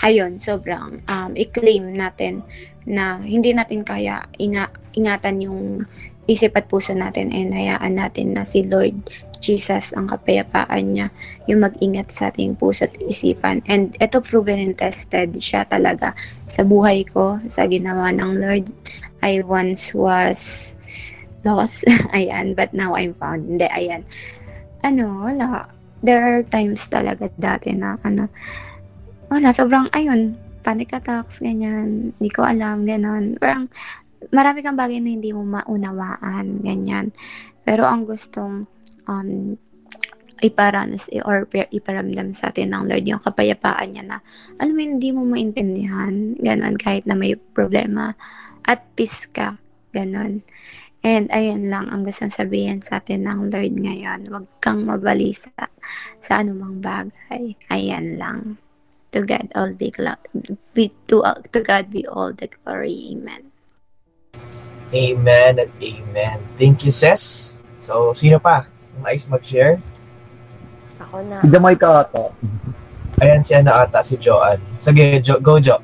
ayun, sobrang um, i-claim natin na hindi natin kaya inga, ingatan yung isip at puso natin and hayaan natin na si Lord Jesus ang kapayapaan niya, yung mag-ingat sa ating puso at isipan. And ito proven and tested siya talaga sa buhay ko, sa ginawa ng Lord. I once was lost, ayan, but now I'm found. Hindi, ayan. Ano, wala. There are times talaga dati na, ano, wala, sobrang, ayun, panic attacks, ganyan, hindi ko alam, ganon. Parang, marami kang bagay na hindi mo maunawaan, ganyan. Pero ang gustong um, iparanas or iparamdam sa atin ng Lord yung kapayapaan niya na alam mo hindi mo maintindihan ganun kahit na may problema at peace ka ganun and ayun lang ang gusto sabihin sa atin ng Lord ngayon huwag kang mabalisa sa anumang bagay ayan lang to God all the glory to, to God be all the glory amen Amen at amen. Thank you, Ses. So, sino pa? Nais mag-share? Ako na. Si Jamaica ata. Ayan si ano ata, si Joanne. Sige, jo, go Jo.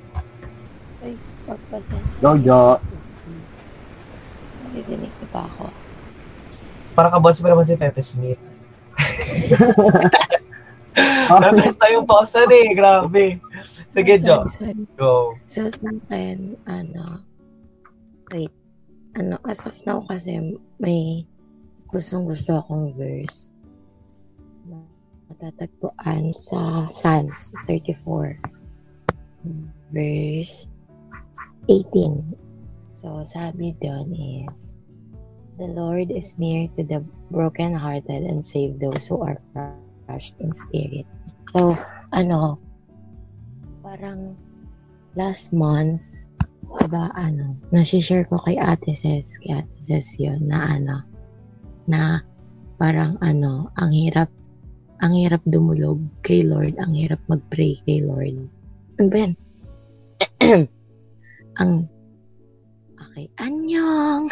Ay, pagpasensya. Go, Jo. Nakikinig na ba ako? Para ka-boss pa naman si Pepe Smith. Nag-press tayong pause na eh, grabe. Sige, Jo. Sorry. Go. So, sa akin, ano, wait, ano, as of now kasi may gustong gusto akong verse. Na matatagpuan sa Psalms 34 verse 18 so sabi doon is the Lord is near to the brokenhearted and save those who are crushed in spirit. So ano parang last month diba ano nasi-share ko kay Ate Ses kay Ate Ses yun na ano na parang ano, ang hirap ang hirap dumulog kay Lord, ang hirap mag-pray kay Lord. Ano ba yan? ang okay, anyong.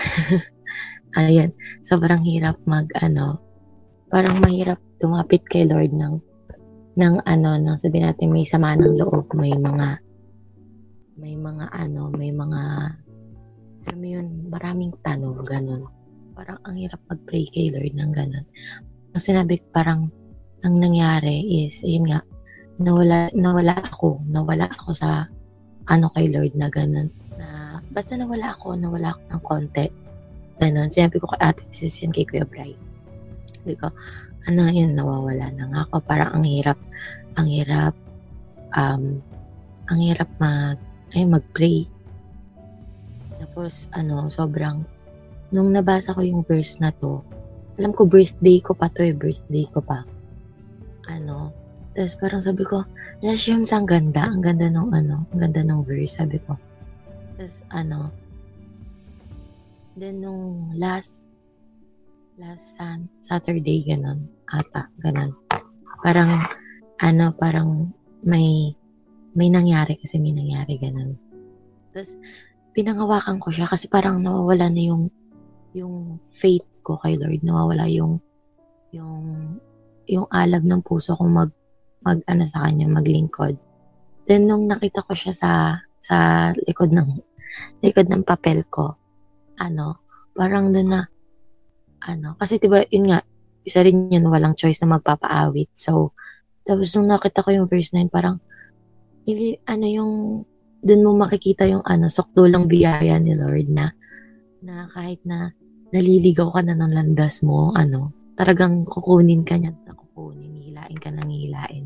Ayan, sobrang hirap mag ano, parang mahirap tumapit kay Lord ng ng ano, nang sabi natin may sama ng loob, may mga may mga ano, may mga alam mo yun, maraming tanong, ganun. Parang ang hirap mag-pray kay Lord ng ganun. Ang sinabi ko parang ang nangyari is, yun nga, nawala, nawala ako, nawala ako sa ano kay Lord na ganun. Na, basta nawala ako, nawala ako ng konti. Ganun. Sinabi ko kay ate sis yan kay Kuya Bray. Sabi ko, ano yun, nawawala na nga ako. Parang ang hirap, ang hirap, um, ang hirap mag, ay, mag-pray. Tapos, ano, sobrang, nung nabasa ko yung verse na to, alam ko birthday ko pa to eh, birthday ko pa. Ano, tapos parang sabi ko, Lashims, ang ganda, ang ganda nung ano, ang ganda nung verse, sabi ko. Tapos, ano, then nung last, last sun, Saturday, ganun, ata, ganun. Parang, ano, parang may, may nangyari kasi may nangyari, ganun. Tapos, pinangawakan ko siya kasi parang nawawala na yung, yung faith ko kay Lord, nawawala yung, yung, yung alab ng puso kong mag, mag, ano sa kanya, maglingkod. Then, nung nakita ko siya sa, sa likod ng, likod ng papel ko, ano, parang doon na, ano, kasi diba, yun nga, isa rin yun, walang choice na magpapaawit. So, tapos nung nakita ko yung verse 9, parang, ili, ano yung, doon mo makikita yung, ano, sokdulang biyaya ni Lord na, na kahit na naliligaw ka na ng landas mo, ano, talagang kukunin ka niya kukunin, hihilain ka nang hihilain.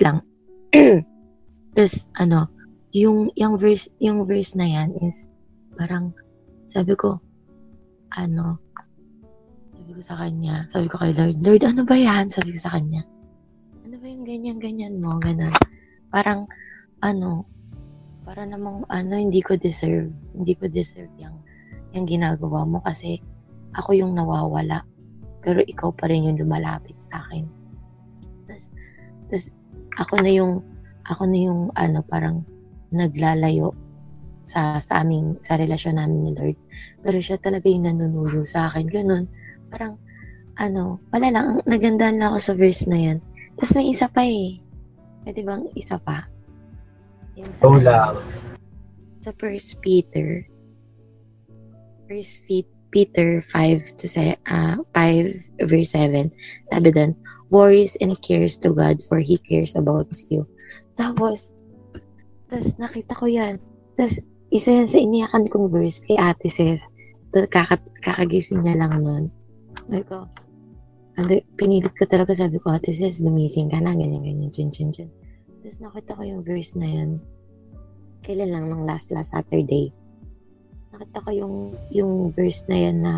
Lang. Tapos, ano, yung, yung verse, yung verse na yan is, parang, sabi ko, ano, sabi ko sa kanya, sabi ko kay Lord, Lord, ano ba yan? Sabi ko sa kanya, ano ba yung ganyan-ganyan mo? Ganun. Parang, ano, para namang, ano, hindi ko deserve, hindi ko deserve yung, yung ginagawa mo kasi ako yung nawawala. Pero ikaw pa rin yung lumalapit sa akin. Tapos, tapos, ako na yung, ako na yung, ano, parang, naglalayo sa sa aming sa relasyon namin ni Lord. Pero siya talaga yung nanunulo sa akin. Ganun. Parang, ano, wala lang. ang- Nagandahan lang ako sa verse na yan. Tapos may isa pa eh. Pwede bang isa pa? Yung sa, Go lang. sa First Peter. First Peter 5 to say, uh, 5 verse 7. Sabi doon, worries and cares to God for He cares about you. Tapos, tapos nakita ko yan. Tapos, isa yan sa iniyakan kong verse kay ate sis. Kakagising niya lang nun. Sabi ko, ano, pinilit ko talaga, sabi ko, ate sis, lumising ka na, ganyan, ganyan, chin, chin, chin. Tapos nakita ko yung verse na yan. Kailan lang, nung last, last Saturday. Nakita ko yung, yung verse na yan na,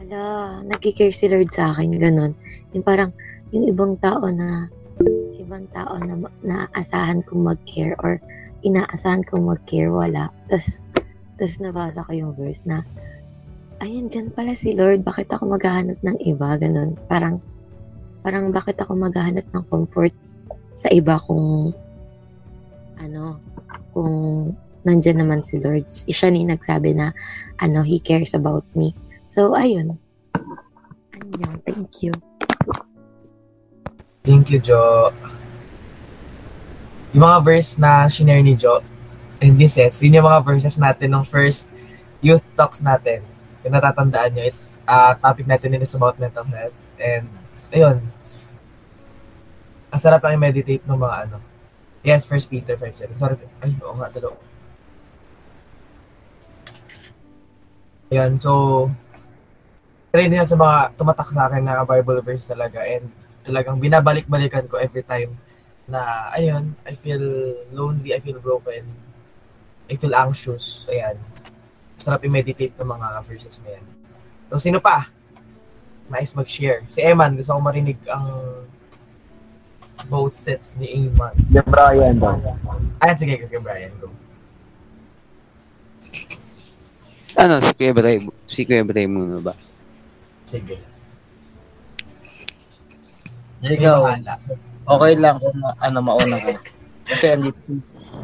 ala, nagkikare si Lord sa akin, ganun. Yung parang, yung ibang tao na, ibang tao na naaasahan kong mag-care or inaasahan kong mag-care, wala. Tapos, tapos nabasa ko yung verse na, ayun, dyan pala si Lord, bakit ako maghahanap ng iba, ganun. Parang, parang bakit ako maghahanap ng comfort sa iba kung, ano, kung nandyan naman si Lord. Siya ni nagsabi na, ano, He cares about me. So, ayun. Anyo, thank you. Thank you, Jo. Yung mga verse na shinare ni Jo, in this sense, yun yung mga verses natin ng first youth talks natin. Kung natatandaan nyo, it, ah, topic natin is about mental health. And, ayun, ang sarap lang i-meditate ng mga ano. Yes, First Peter 5.7. Sorry, ay, oo nga, dalo. Ayun, so, try din yan sa mga tumatak sa akin na Bible verse talaga. And, talagang binabalik-balikan ko every time na, ayun, I feel lonely, I feel broken, I feel anxious, ayan. Sarap i-meditate ng mga verses na yan. So, sino pa? Nice mag-share. Si Eman, gusto ko marinig ang boses ni Eman. The Brian daw. Ayan, sige, kay Brian, go. Ano, si Kuya Bray, si Kuya Bray muna ba? Sige. Ikaw, okay lang kung ano mauna ko. Kasi andito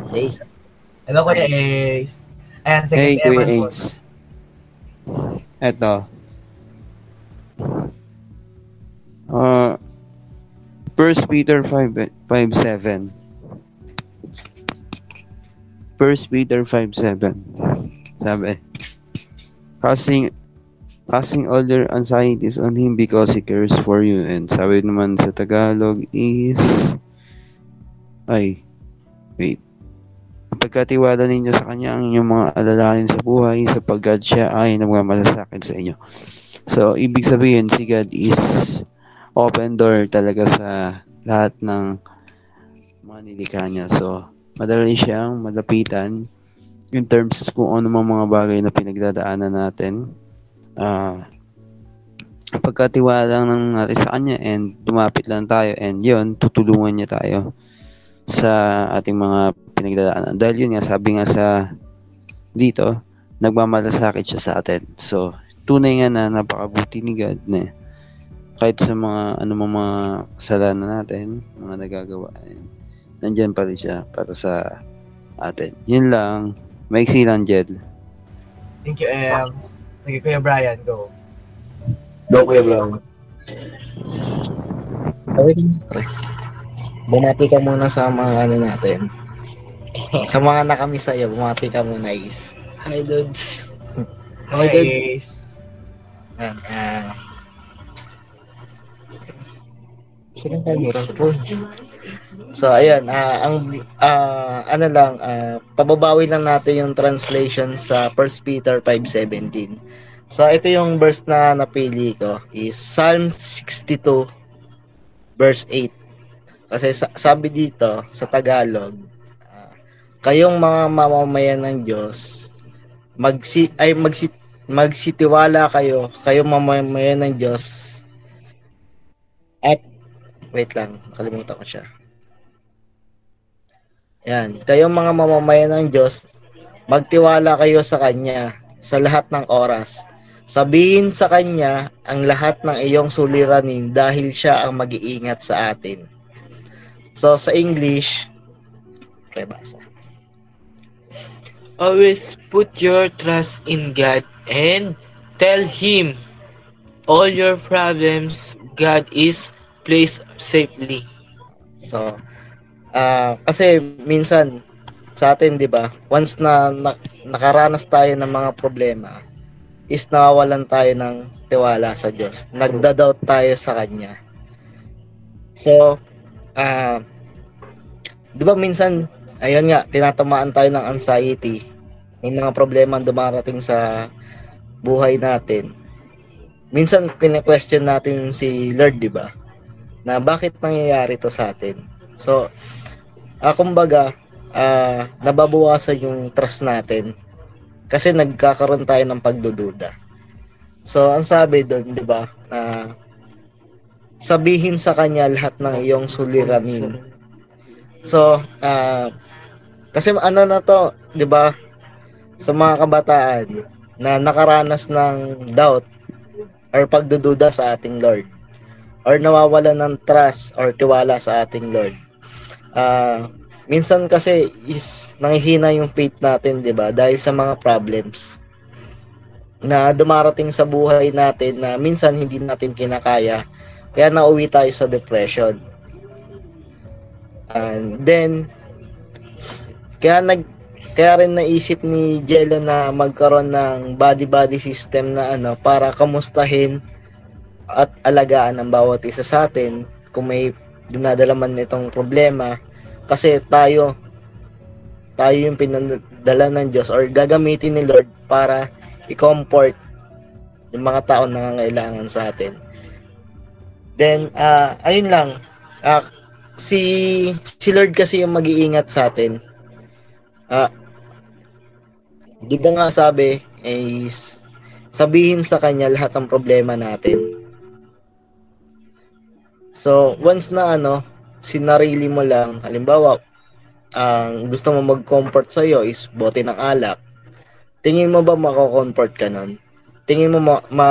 sa isa. Hello, Kuya Ace. Ayan, sige, Hey, si Kuya. Ace. Eto. Uh, First Peter 5, 5.7. First Peter 5.7. Sabi, kasi, Casting all your anxieties on Him because He cares for you. And sabi naman sa Tagalog is... Ay, wait. Pagkatiwala ninyo sa Kanya ang inyong mga alalahanin sa buhay sapagkat Siya ay nagmamalasakit sa inyo. So, ibig sabihin, si God is open door talaga sa lahat ng mga nilikha niya. So, madali siyang malapitan in terms kung ano mga mga bagay na pinagdadaanan natin. Ah, pagkatiwala lang ng natin sa kanya and lumapit lang tayo and yon tutulungan niya tayo sa ating mga pinagdadaanan. Dahil yun nga, sabi nga sa dito, nagmamalasakit siya sa atin. So, tunay nga na napakabuti ni God na kahit sa mga ano mga kasalanan natin, mga nagagawa, eh, nandyan pa rin siya para sa atin. Yun lang. Maiksi lang, Jed. Thank you, Ems. Sige, Kuya Brian, go. Go, Kuya. Okay. Bumati ka muna sa mga ano natin. sa mga nakamiss sa'yo, bumati ka muna, Is. Hi, dudes. Hi, Hi, dudes. Ace. Yan, ah. Sino tayo? So ayun, ah, ang ah, ano lang, ah, pababawi lang natin yung translation sa 1 Peter 5:17. So ito yung verse na napili ko is Psalm 62 verse 8. Kasi sa- sabi dito sa Tagalog, ah, kayong mga mamamayan ng Diyos, magsi ay magsi magsitiwala kayo, kayong mamamayan ng Diyos. At wait lang, nakalimutan ko siya. Yan, kayong mga mamamayan ng Diyos, magtiwala kayo sa Kanya sa lahat ng oras. Sabihin sa Kanya ang lahat ng iyong suliranin dahil Siya ang mag-iingat sa atin. So, sa English, okay, basa. Always put your trust in God and tell Him all your problems. God is placed safely. So, ah kasi minsan sa atin, 'di ba? Once na, na nakaranas tayo ng mga problema, is nawawalan tayo ng tiwala sa Diyos. Nagda-doubt tayo sa kanya. So, ah 'di ba minsan ayun nga, tinatamaan tayo ng anxiety. May mga problema ang dumarating sa buhay natin. Minsan kine-question natin si Lord, 'di ba? Na bakit nangyayari to sa atin? So, ah kumbaga, ah nababawasan yung trust natin kasi nagkakaroon tayo ng pagdududa. So, ang sabi doon, 'di ba, na sabihin sa kanya lahat ng iyong suliranin. So, ah kasi ano na to, 'di ba? Sa mga kabataan na nakaranas ng doubt or pagdududa sa ating Lord or nawawalan ng trust or tiwala sa ating Lord. Ah, minsan kasi is nanghihina yung faith natin, 'di ba? Dahil sa mga problems na dumarating sa buhay natin na minsan hindi natin kinakaya. Kaya nauwi tayo sa depression. And then kaya nag kaya rin naisip ni Jello na magkaroon ng body-body system na ano para kamustahin at alagaan ang bawat isa sa atin kung may dinadala man nitong problema kasi tayo tayo yung pinadala ng Diyos or gagamitin ni Lord para i-comfort yung mga tao na nangangailangan sa atin. Then, ah ayun lang. Ah, si, si Lord kasi yung mag-iingat sa atin. Ah, di ba nga sabi, is sabihin sa kanya lahat ng problema natin. So, once na ano, sinarili mo lang, halimbawa, ang gusto mo mag-comfort sa iyo is bote ng alak. Tingin mo ba mako-comfort ka nun? Tingin mo ma, ma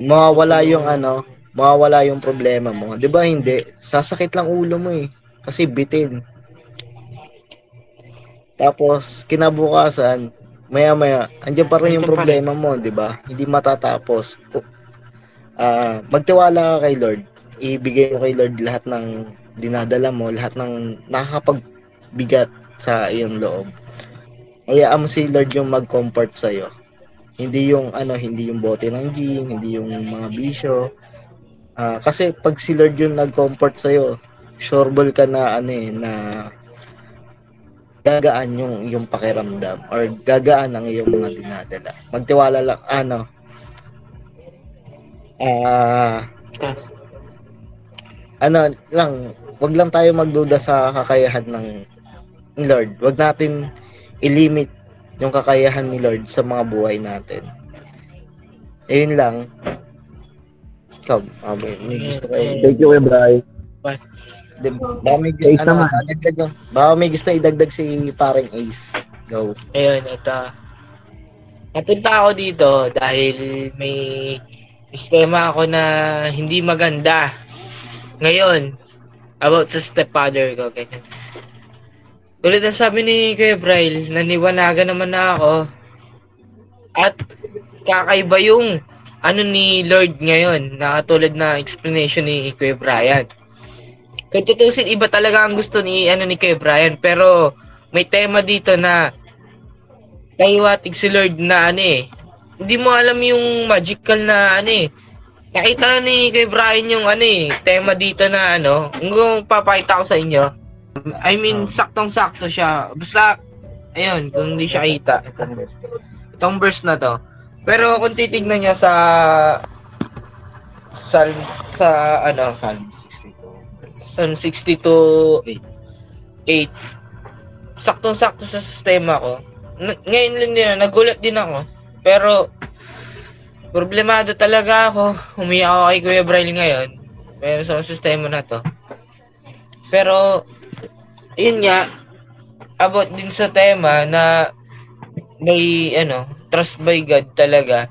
mawawala yung ano, mawawala yung problema mo. 'Di ba hindi? Sasakit lang ulo mo eh kasi bitin. Tapos kinabukasan, maya-maya andiyan pa rin yung problema mo, 'di ba? Hindi matatapos. Ah, magtiwala ka kay Lord. Ibigay mo kay Lord lahat ng dinadala mo, lahat ng nakakapagbigat sa iyong loob. Hayaan mo si Lord yung mag-comfort sa iyo. Hindi yung ano, hindi yung bote ng gin, hindi yung mga bisyo. Ah, kasi pag si Lord yung nag-comfort sa'yo, sureball ka na ano eh, na gagaan yung yung pakiramdam or gagaan ang iyong mga dinadala. Magtiwala lang ano. Ah, Yes. ano lang, wag lang tayo magduda sa kakayahan ng Lord. Wag natin i-limit yung kakayahan ni Lord sa mga buhay natin. Ayun lang. Ikaw, ah, may, may gusto kayo. Thank you, Bray. Di, baka may gusto, Ace ano, dadagdag yung, baka may gusto idagdag si paring Ace. Go. Ayun, ito. Napunta ako dito dahil may sistema ako na hindi maganda. Ngayon, about sa stepfather ko, ganyan. Tulad ng sabi ni Kuya Braille, naniwanagan naman na ako. At kakaiba yung ano ni Lord ngayon, na katulad na explanation ni Kuya Brian. Kung tutusin, iba talaga ang gusto ni ano ni Kuya Brian, pero may tema dito na kaiwatig si Lord na ano eh. Hindi mo alam yung magical na ano eh. Nakita na ni kay Brian yung ano eh, tema dito na ano. Kung papakita ko sa inyo. I mean, saktong-sakto siya. Basta, ayun, kung hindi siya kita. Itong verse. Na to. Pero kung titignan niya sa sa sa ano Psalm 62. Psalm 62 8 saktong-sakto sa sistema ko N- ngayon lang din nagulat din ako pero problemado talaga ako. Umiyak ako kay Kuya Braille ngayon. Pero sa sistema na to. Pero yun nga about din sa tema na may ano trust by God talaga.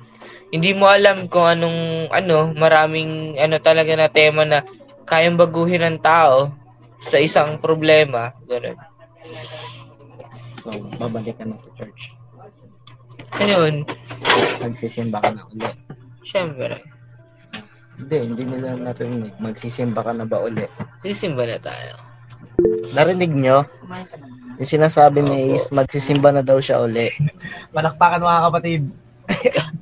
Hindi mo alam kung anong ano maraming ano talaga na tema na kayang baguhin ng tao sa isang problema. Ganun. So, babalik ka na sa church. Ayun Magsisimba ka na ulit. syempre Hindi, hindi nila narinig. Magsisimba ka na ba ulit? sisimba na tayo Narinig nyo? Yung sinasabi ni Ace, magsisimba na daw siya uli. Palakpakan mga kapatid.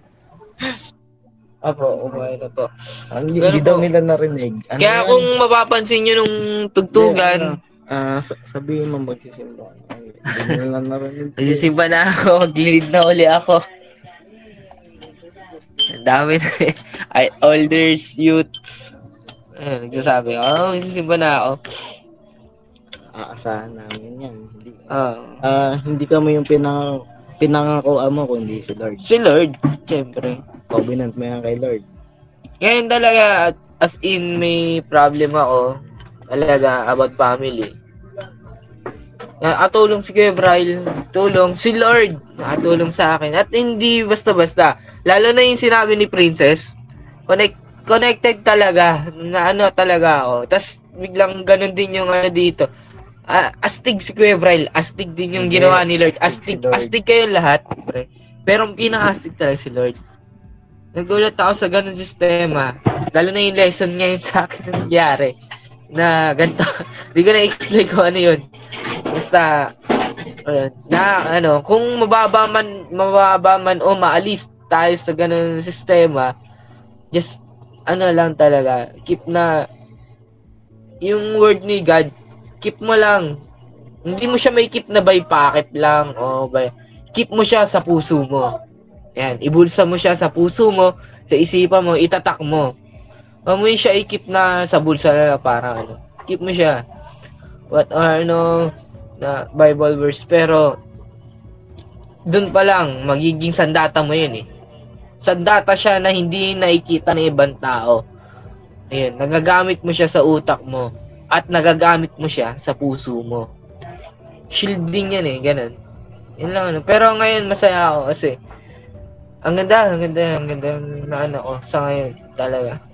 Apo, umay na po. Ah, Hindi, Pero hindi po- daw nila narinig. Ano Kaya yan? kung mapapansin nyo nung tugtugan, Ah, sa- sabihin mo magsisimba. Ay, Hindi nila narinig. Nagsisimba na ako, maglilid na uli ako. Ang dami na eh. Ay, elders, youths. Ayun, nagsasabi, oh, magsisimba na ako. Aasahan namin yan. Hindi, Oh. ah, hindi kami yung pinang pinangakoan mo kundi si Lord. Si Lord, syempre. Covenant mo yan kay Lord. Ngayon talaga, as in may problem ako, talaga about family. Nakatulong si Kuya Braille, tulong si Lord, nakatulong sa akin. At hindi basta-basta. Lalo na yung sinabi ni Princess, connect, connected talaga, na ano talaga ako. Tapos biglang ganun din yung ano dito. Ah, astig si Kuya Braille, astig din yung Hindi, ginawa ni Lord. astig si Astig, Lord. astig kayo lahat. pre. Pero ang pinaka-astig talaga si Lord. Nagulat ako sa ganun sistema. Lalo na yung lesson ngayon sa akin na nangyari. Na ganito. Hindi ko na-explain kung ano yun. Basta, ayun, na ano, kung mababa man, mababa man o maalis tayo sa ganun sistema, just, ano lang talaga, keep na, yung word ni God, keep mo lang. Hindi mo siya may keep na by pocket lang o by, keep mo siya sa puso mo. Yan, ibulsa mo siya sa puso mo, sa isipan mo, itatak mo. Huwag mo siya i-keep na sa bulsa na para ano. Keep mo siya. What are no na Bible verse pero dun pa lang magiging sandata mo yun eh. Sandata siya na hindi nakikita ng ibang tao. Ayun, nagagamit mo siya sa utak mo at nagagamit mo siya sa puso mo. Shielding yan eh, ganun. Yun lang ano. Pero ngayon masaya ako kasi ang ganda, ang ganda, ang ganda na ano ko sa ngayon talaga.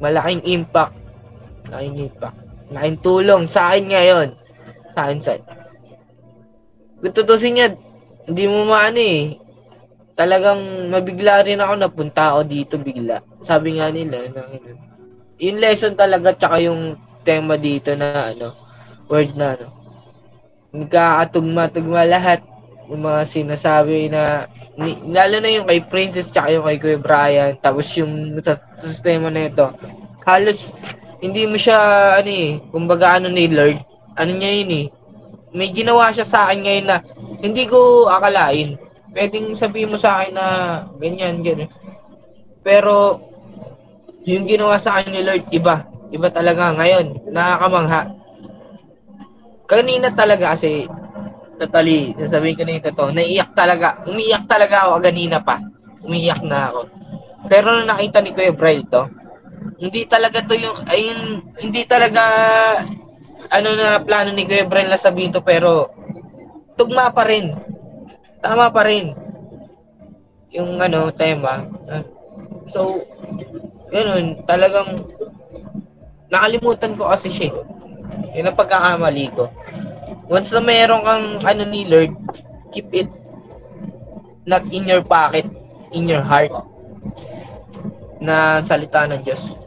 Malaking impact. Malaking impact. Malaking tulong sa akin ngayon. Sa akin sa Kung tutusin niya, hindi mo maano eh. Talagang mabigla rin ako napunta ako dito bigla. Sabi nga nila yung lesson talaga tsaka yung tema dito na ano, word na ano. Nagkakatugma-tugma lahat. Yung mga sinasabi na ni, lalo na yung kay Princess tsaka yung kay Kuya Brian tapos yung sa, sa sistema na ito halos hindi mo siya ano eh kumbaga ano ni Lord ano niya yun eh may ginawa siya sa akin ngayon na hindi ko akalain. Pwedeng sabihin mo sa akin na ganyan ganyan. Pero yung ginawa sa akin ni Lord iba. Iba talaga ngayon. Nakakamangha. Kanina talaga kasi totally, sasabihin ko na yung totoo, naiiyak talaga, umiiyak talaga ako kanina pa. Umiiyak na ako. Pero nung nakita ni Kuya Braille to, hindi talaga to yung, ayun, hindi talaga, ano na plano ni Kuya Braille na sabihin to, pero, tugma pa rin. Tama pa rin. Yung ano, tema. So, ganun, talagang, nakalimutan ko kasi siya. Yun ang pagkakamali ko. Once na meron kang ano ni Lord, keep it not in your pocket, in your heart na salita ng Diyos.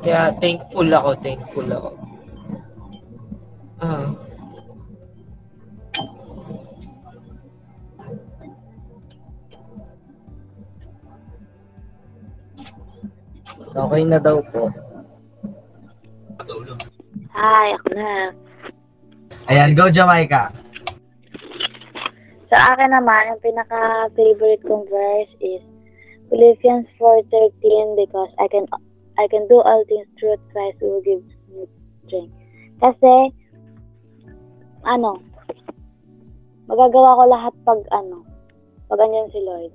Kaya thankful ako, thankful ako. Ah. Okay na daw po. Hi, ako na. Ayan, go Jamaica. Sa akin naman, yung pinaka-favorite kong verse is Philippians 4.13 because I can I can do all things through Christ who gives me strength. Kasi, ano, magagawa ko lahat pag ano, pag andyan si Lord.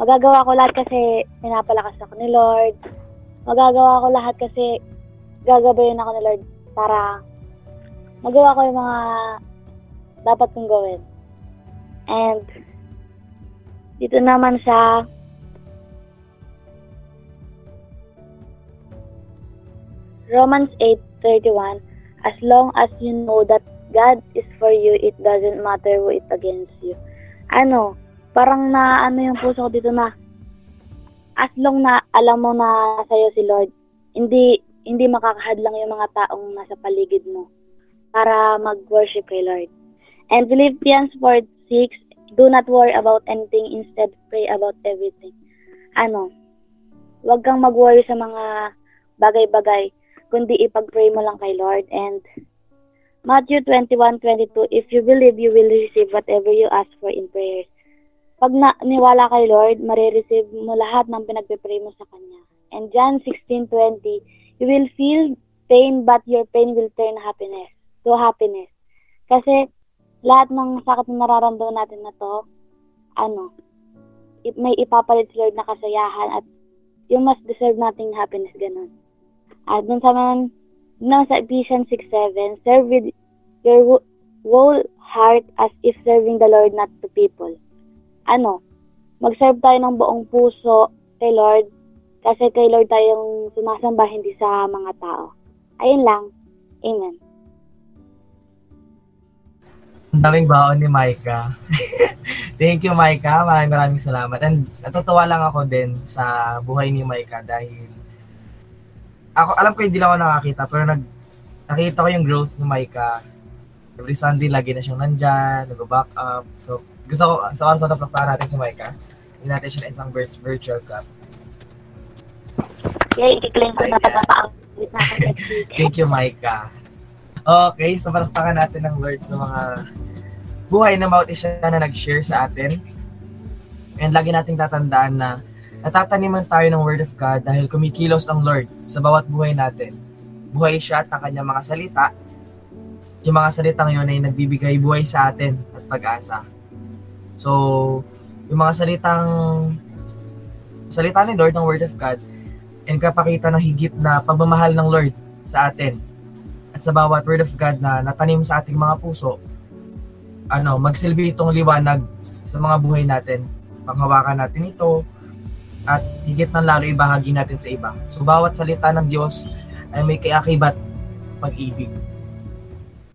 Magagawa ko lahat kasi pinapalakas ako ni Lord. Magagawa ko lahat kasi gagabayin ako ni Lord para magawa ko yung mga dapat kong gawin. And dito naman sa Romans 8:31 As long as you know that God is for you, it doesn't matter who is against you. Ano, parang na ano yung puso ko dito na as long na alam mo na sa'yo si Lord, hindi hindi makakahadlang yung mga taong nasa paligid mo para mag-worship kay Lord. And Philippians 4:6, do not worry about anything, instead pray about everything. Ano, wag kang mag-worry sa mga bagay-bagay, kundi ipag-pray mo lang kay Lord. And Matthew 21:22, if you believe, you will receive whatever you ask for in prayers. Pag na, niwala kay Lord, marireceive mo lahat ng pinagpe-pray mo sa Kanya. And John 16:20, you will feel pain but your pain will turn happiness to happiness. Kasi lahat ng sakit na nararamdaman natin na to, ano, may ipapalit si Lord na kasayahan at yung mas deserve nating happiness, ganun. At dun sa man, dun sa Ephesians 6.7, serve with your whole heart as if serving the Lord not to people. Ano, mag-serve tayo ng buong puso kay Lord kasi kay Lord tayong sumasamba, hindi sa mga tao. Ayun lang. Amen. Ang daming baon ni Maika. Thank you, Maika. Maraming maraming salamat. And natutuwa lang ako din sa buhay ni Maika dahil ako, alam ko hindi lang ako nakakita, pero nag, nakita ko yung growth ni Maika. Every Sunday, lagi na siyang nandyan, nag-back up. So, gusto ko, sa oras na tapaktaan natin si Maika. Hindi natin siya na isang vir- virtual cup. Kaya i-claim ko na week. Thank you, Maika. Okay, so palakpakan natin ng Lord sa mga buhay na bawat isa na nag-share sa atin. And lagi nating tatandaan na natataniman tayo ng Word of God dahil kumikilos ang Lord sa bawat buhay natin. Buhay siya at ang kanyang mga salita. Yung mga salitang yun ay nagbibigay buhay sa atin at pag-asa. So, yung mga salitang salita ni Lord ng Word of God and kapakita ng higit na pagmamahal ng Lord sa atin at sa bawat word of God na natanim sa ating mga puso, ano, magsilbi itong liwanag sa mga buhay natin. Panghawakan natin ito at higit ng lalo ibahagi natin sa iba. So bawat salita ng Diyos ay may kayakibat pag-ibig.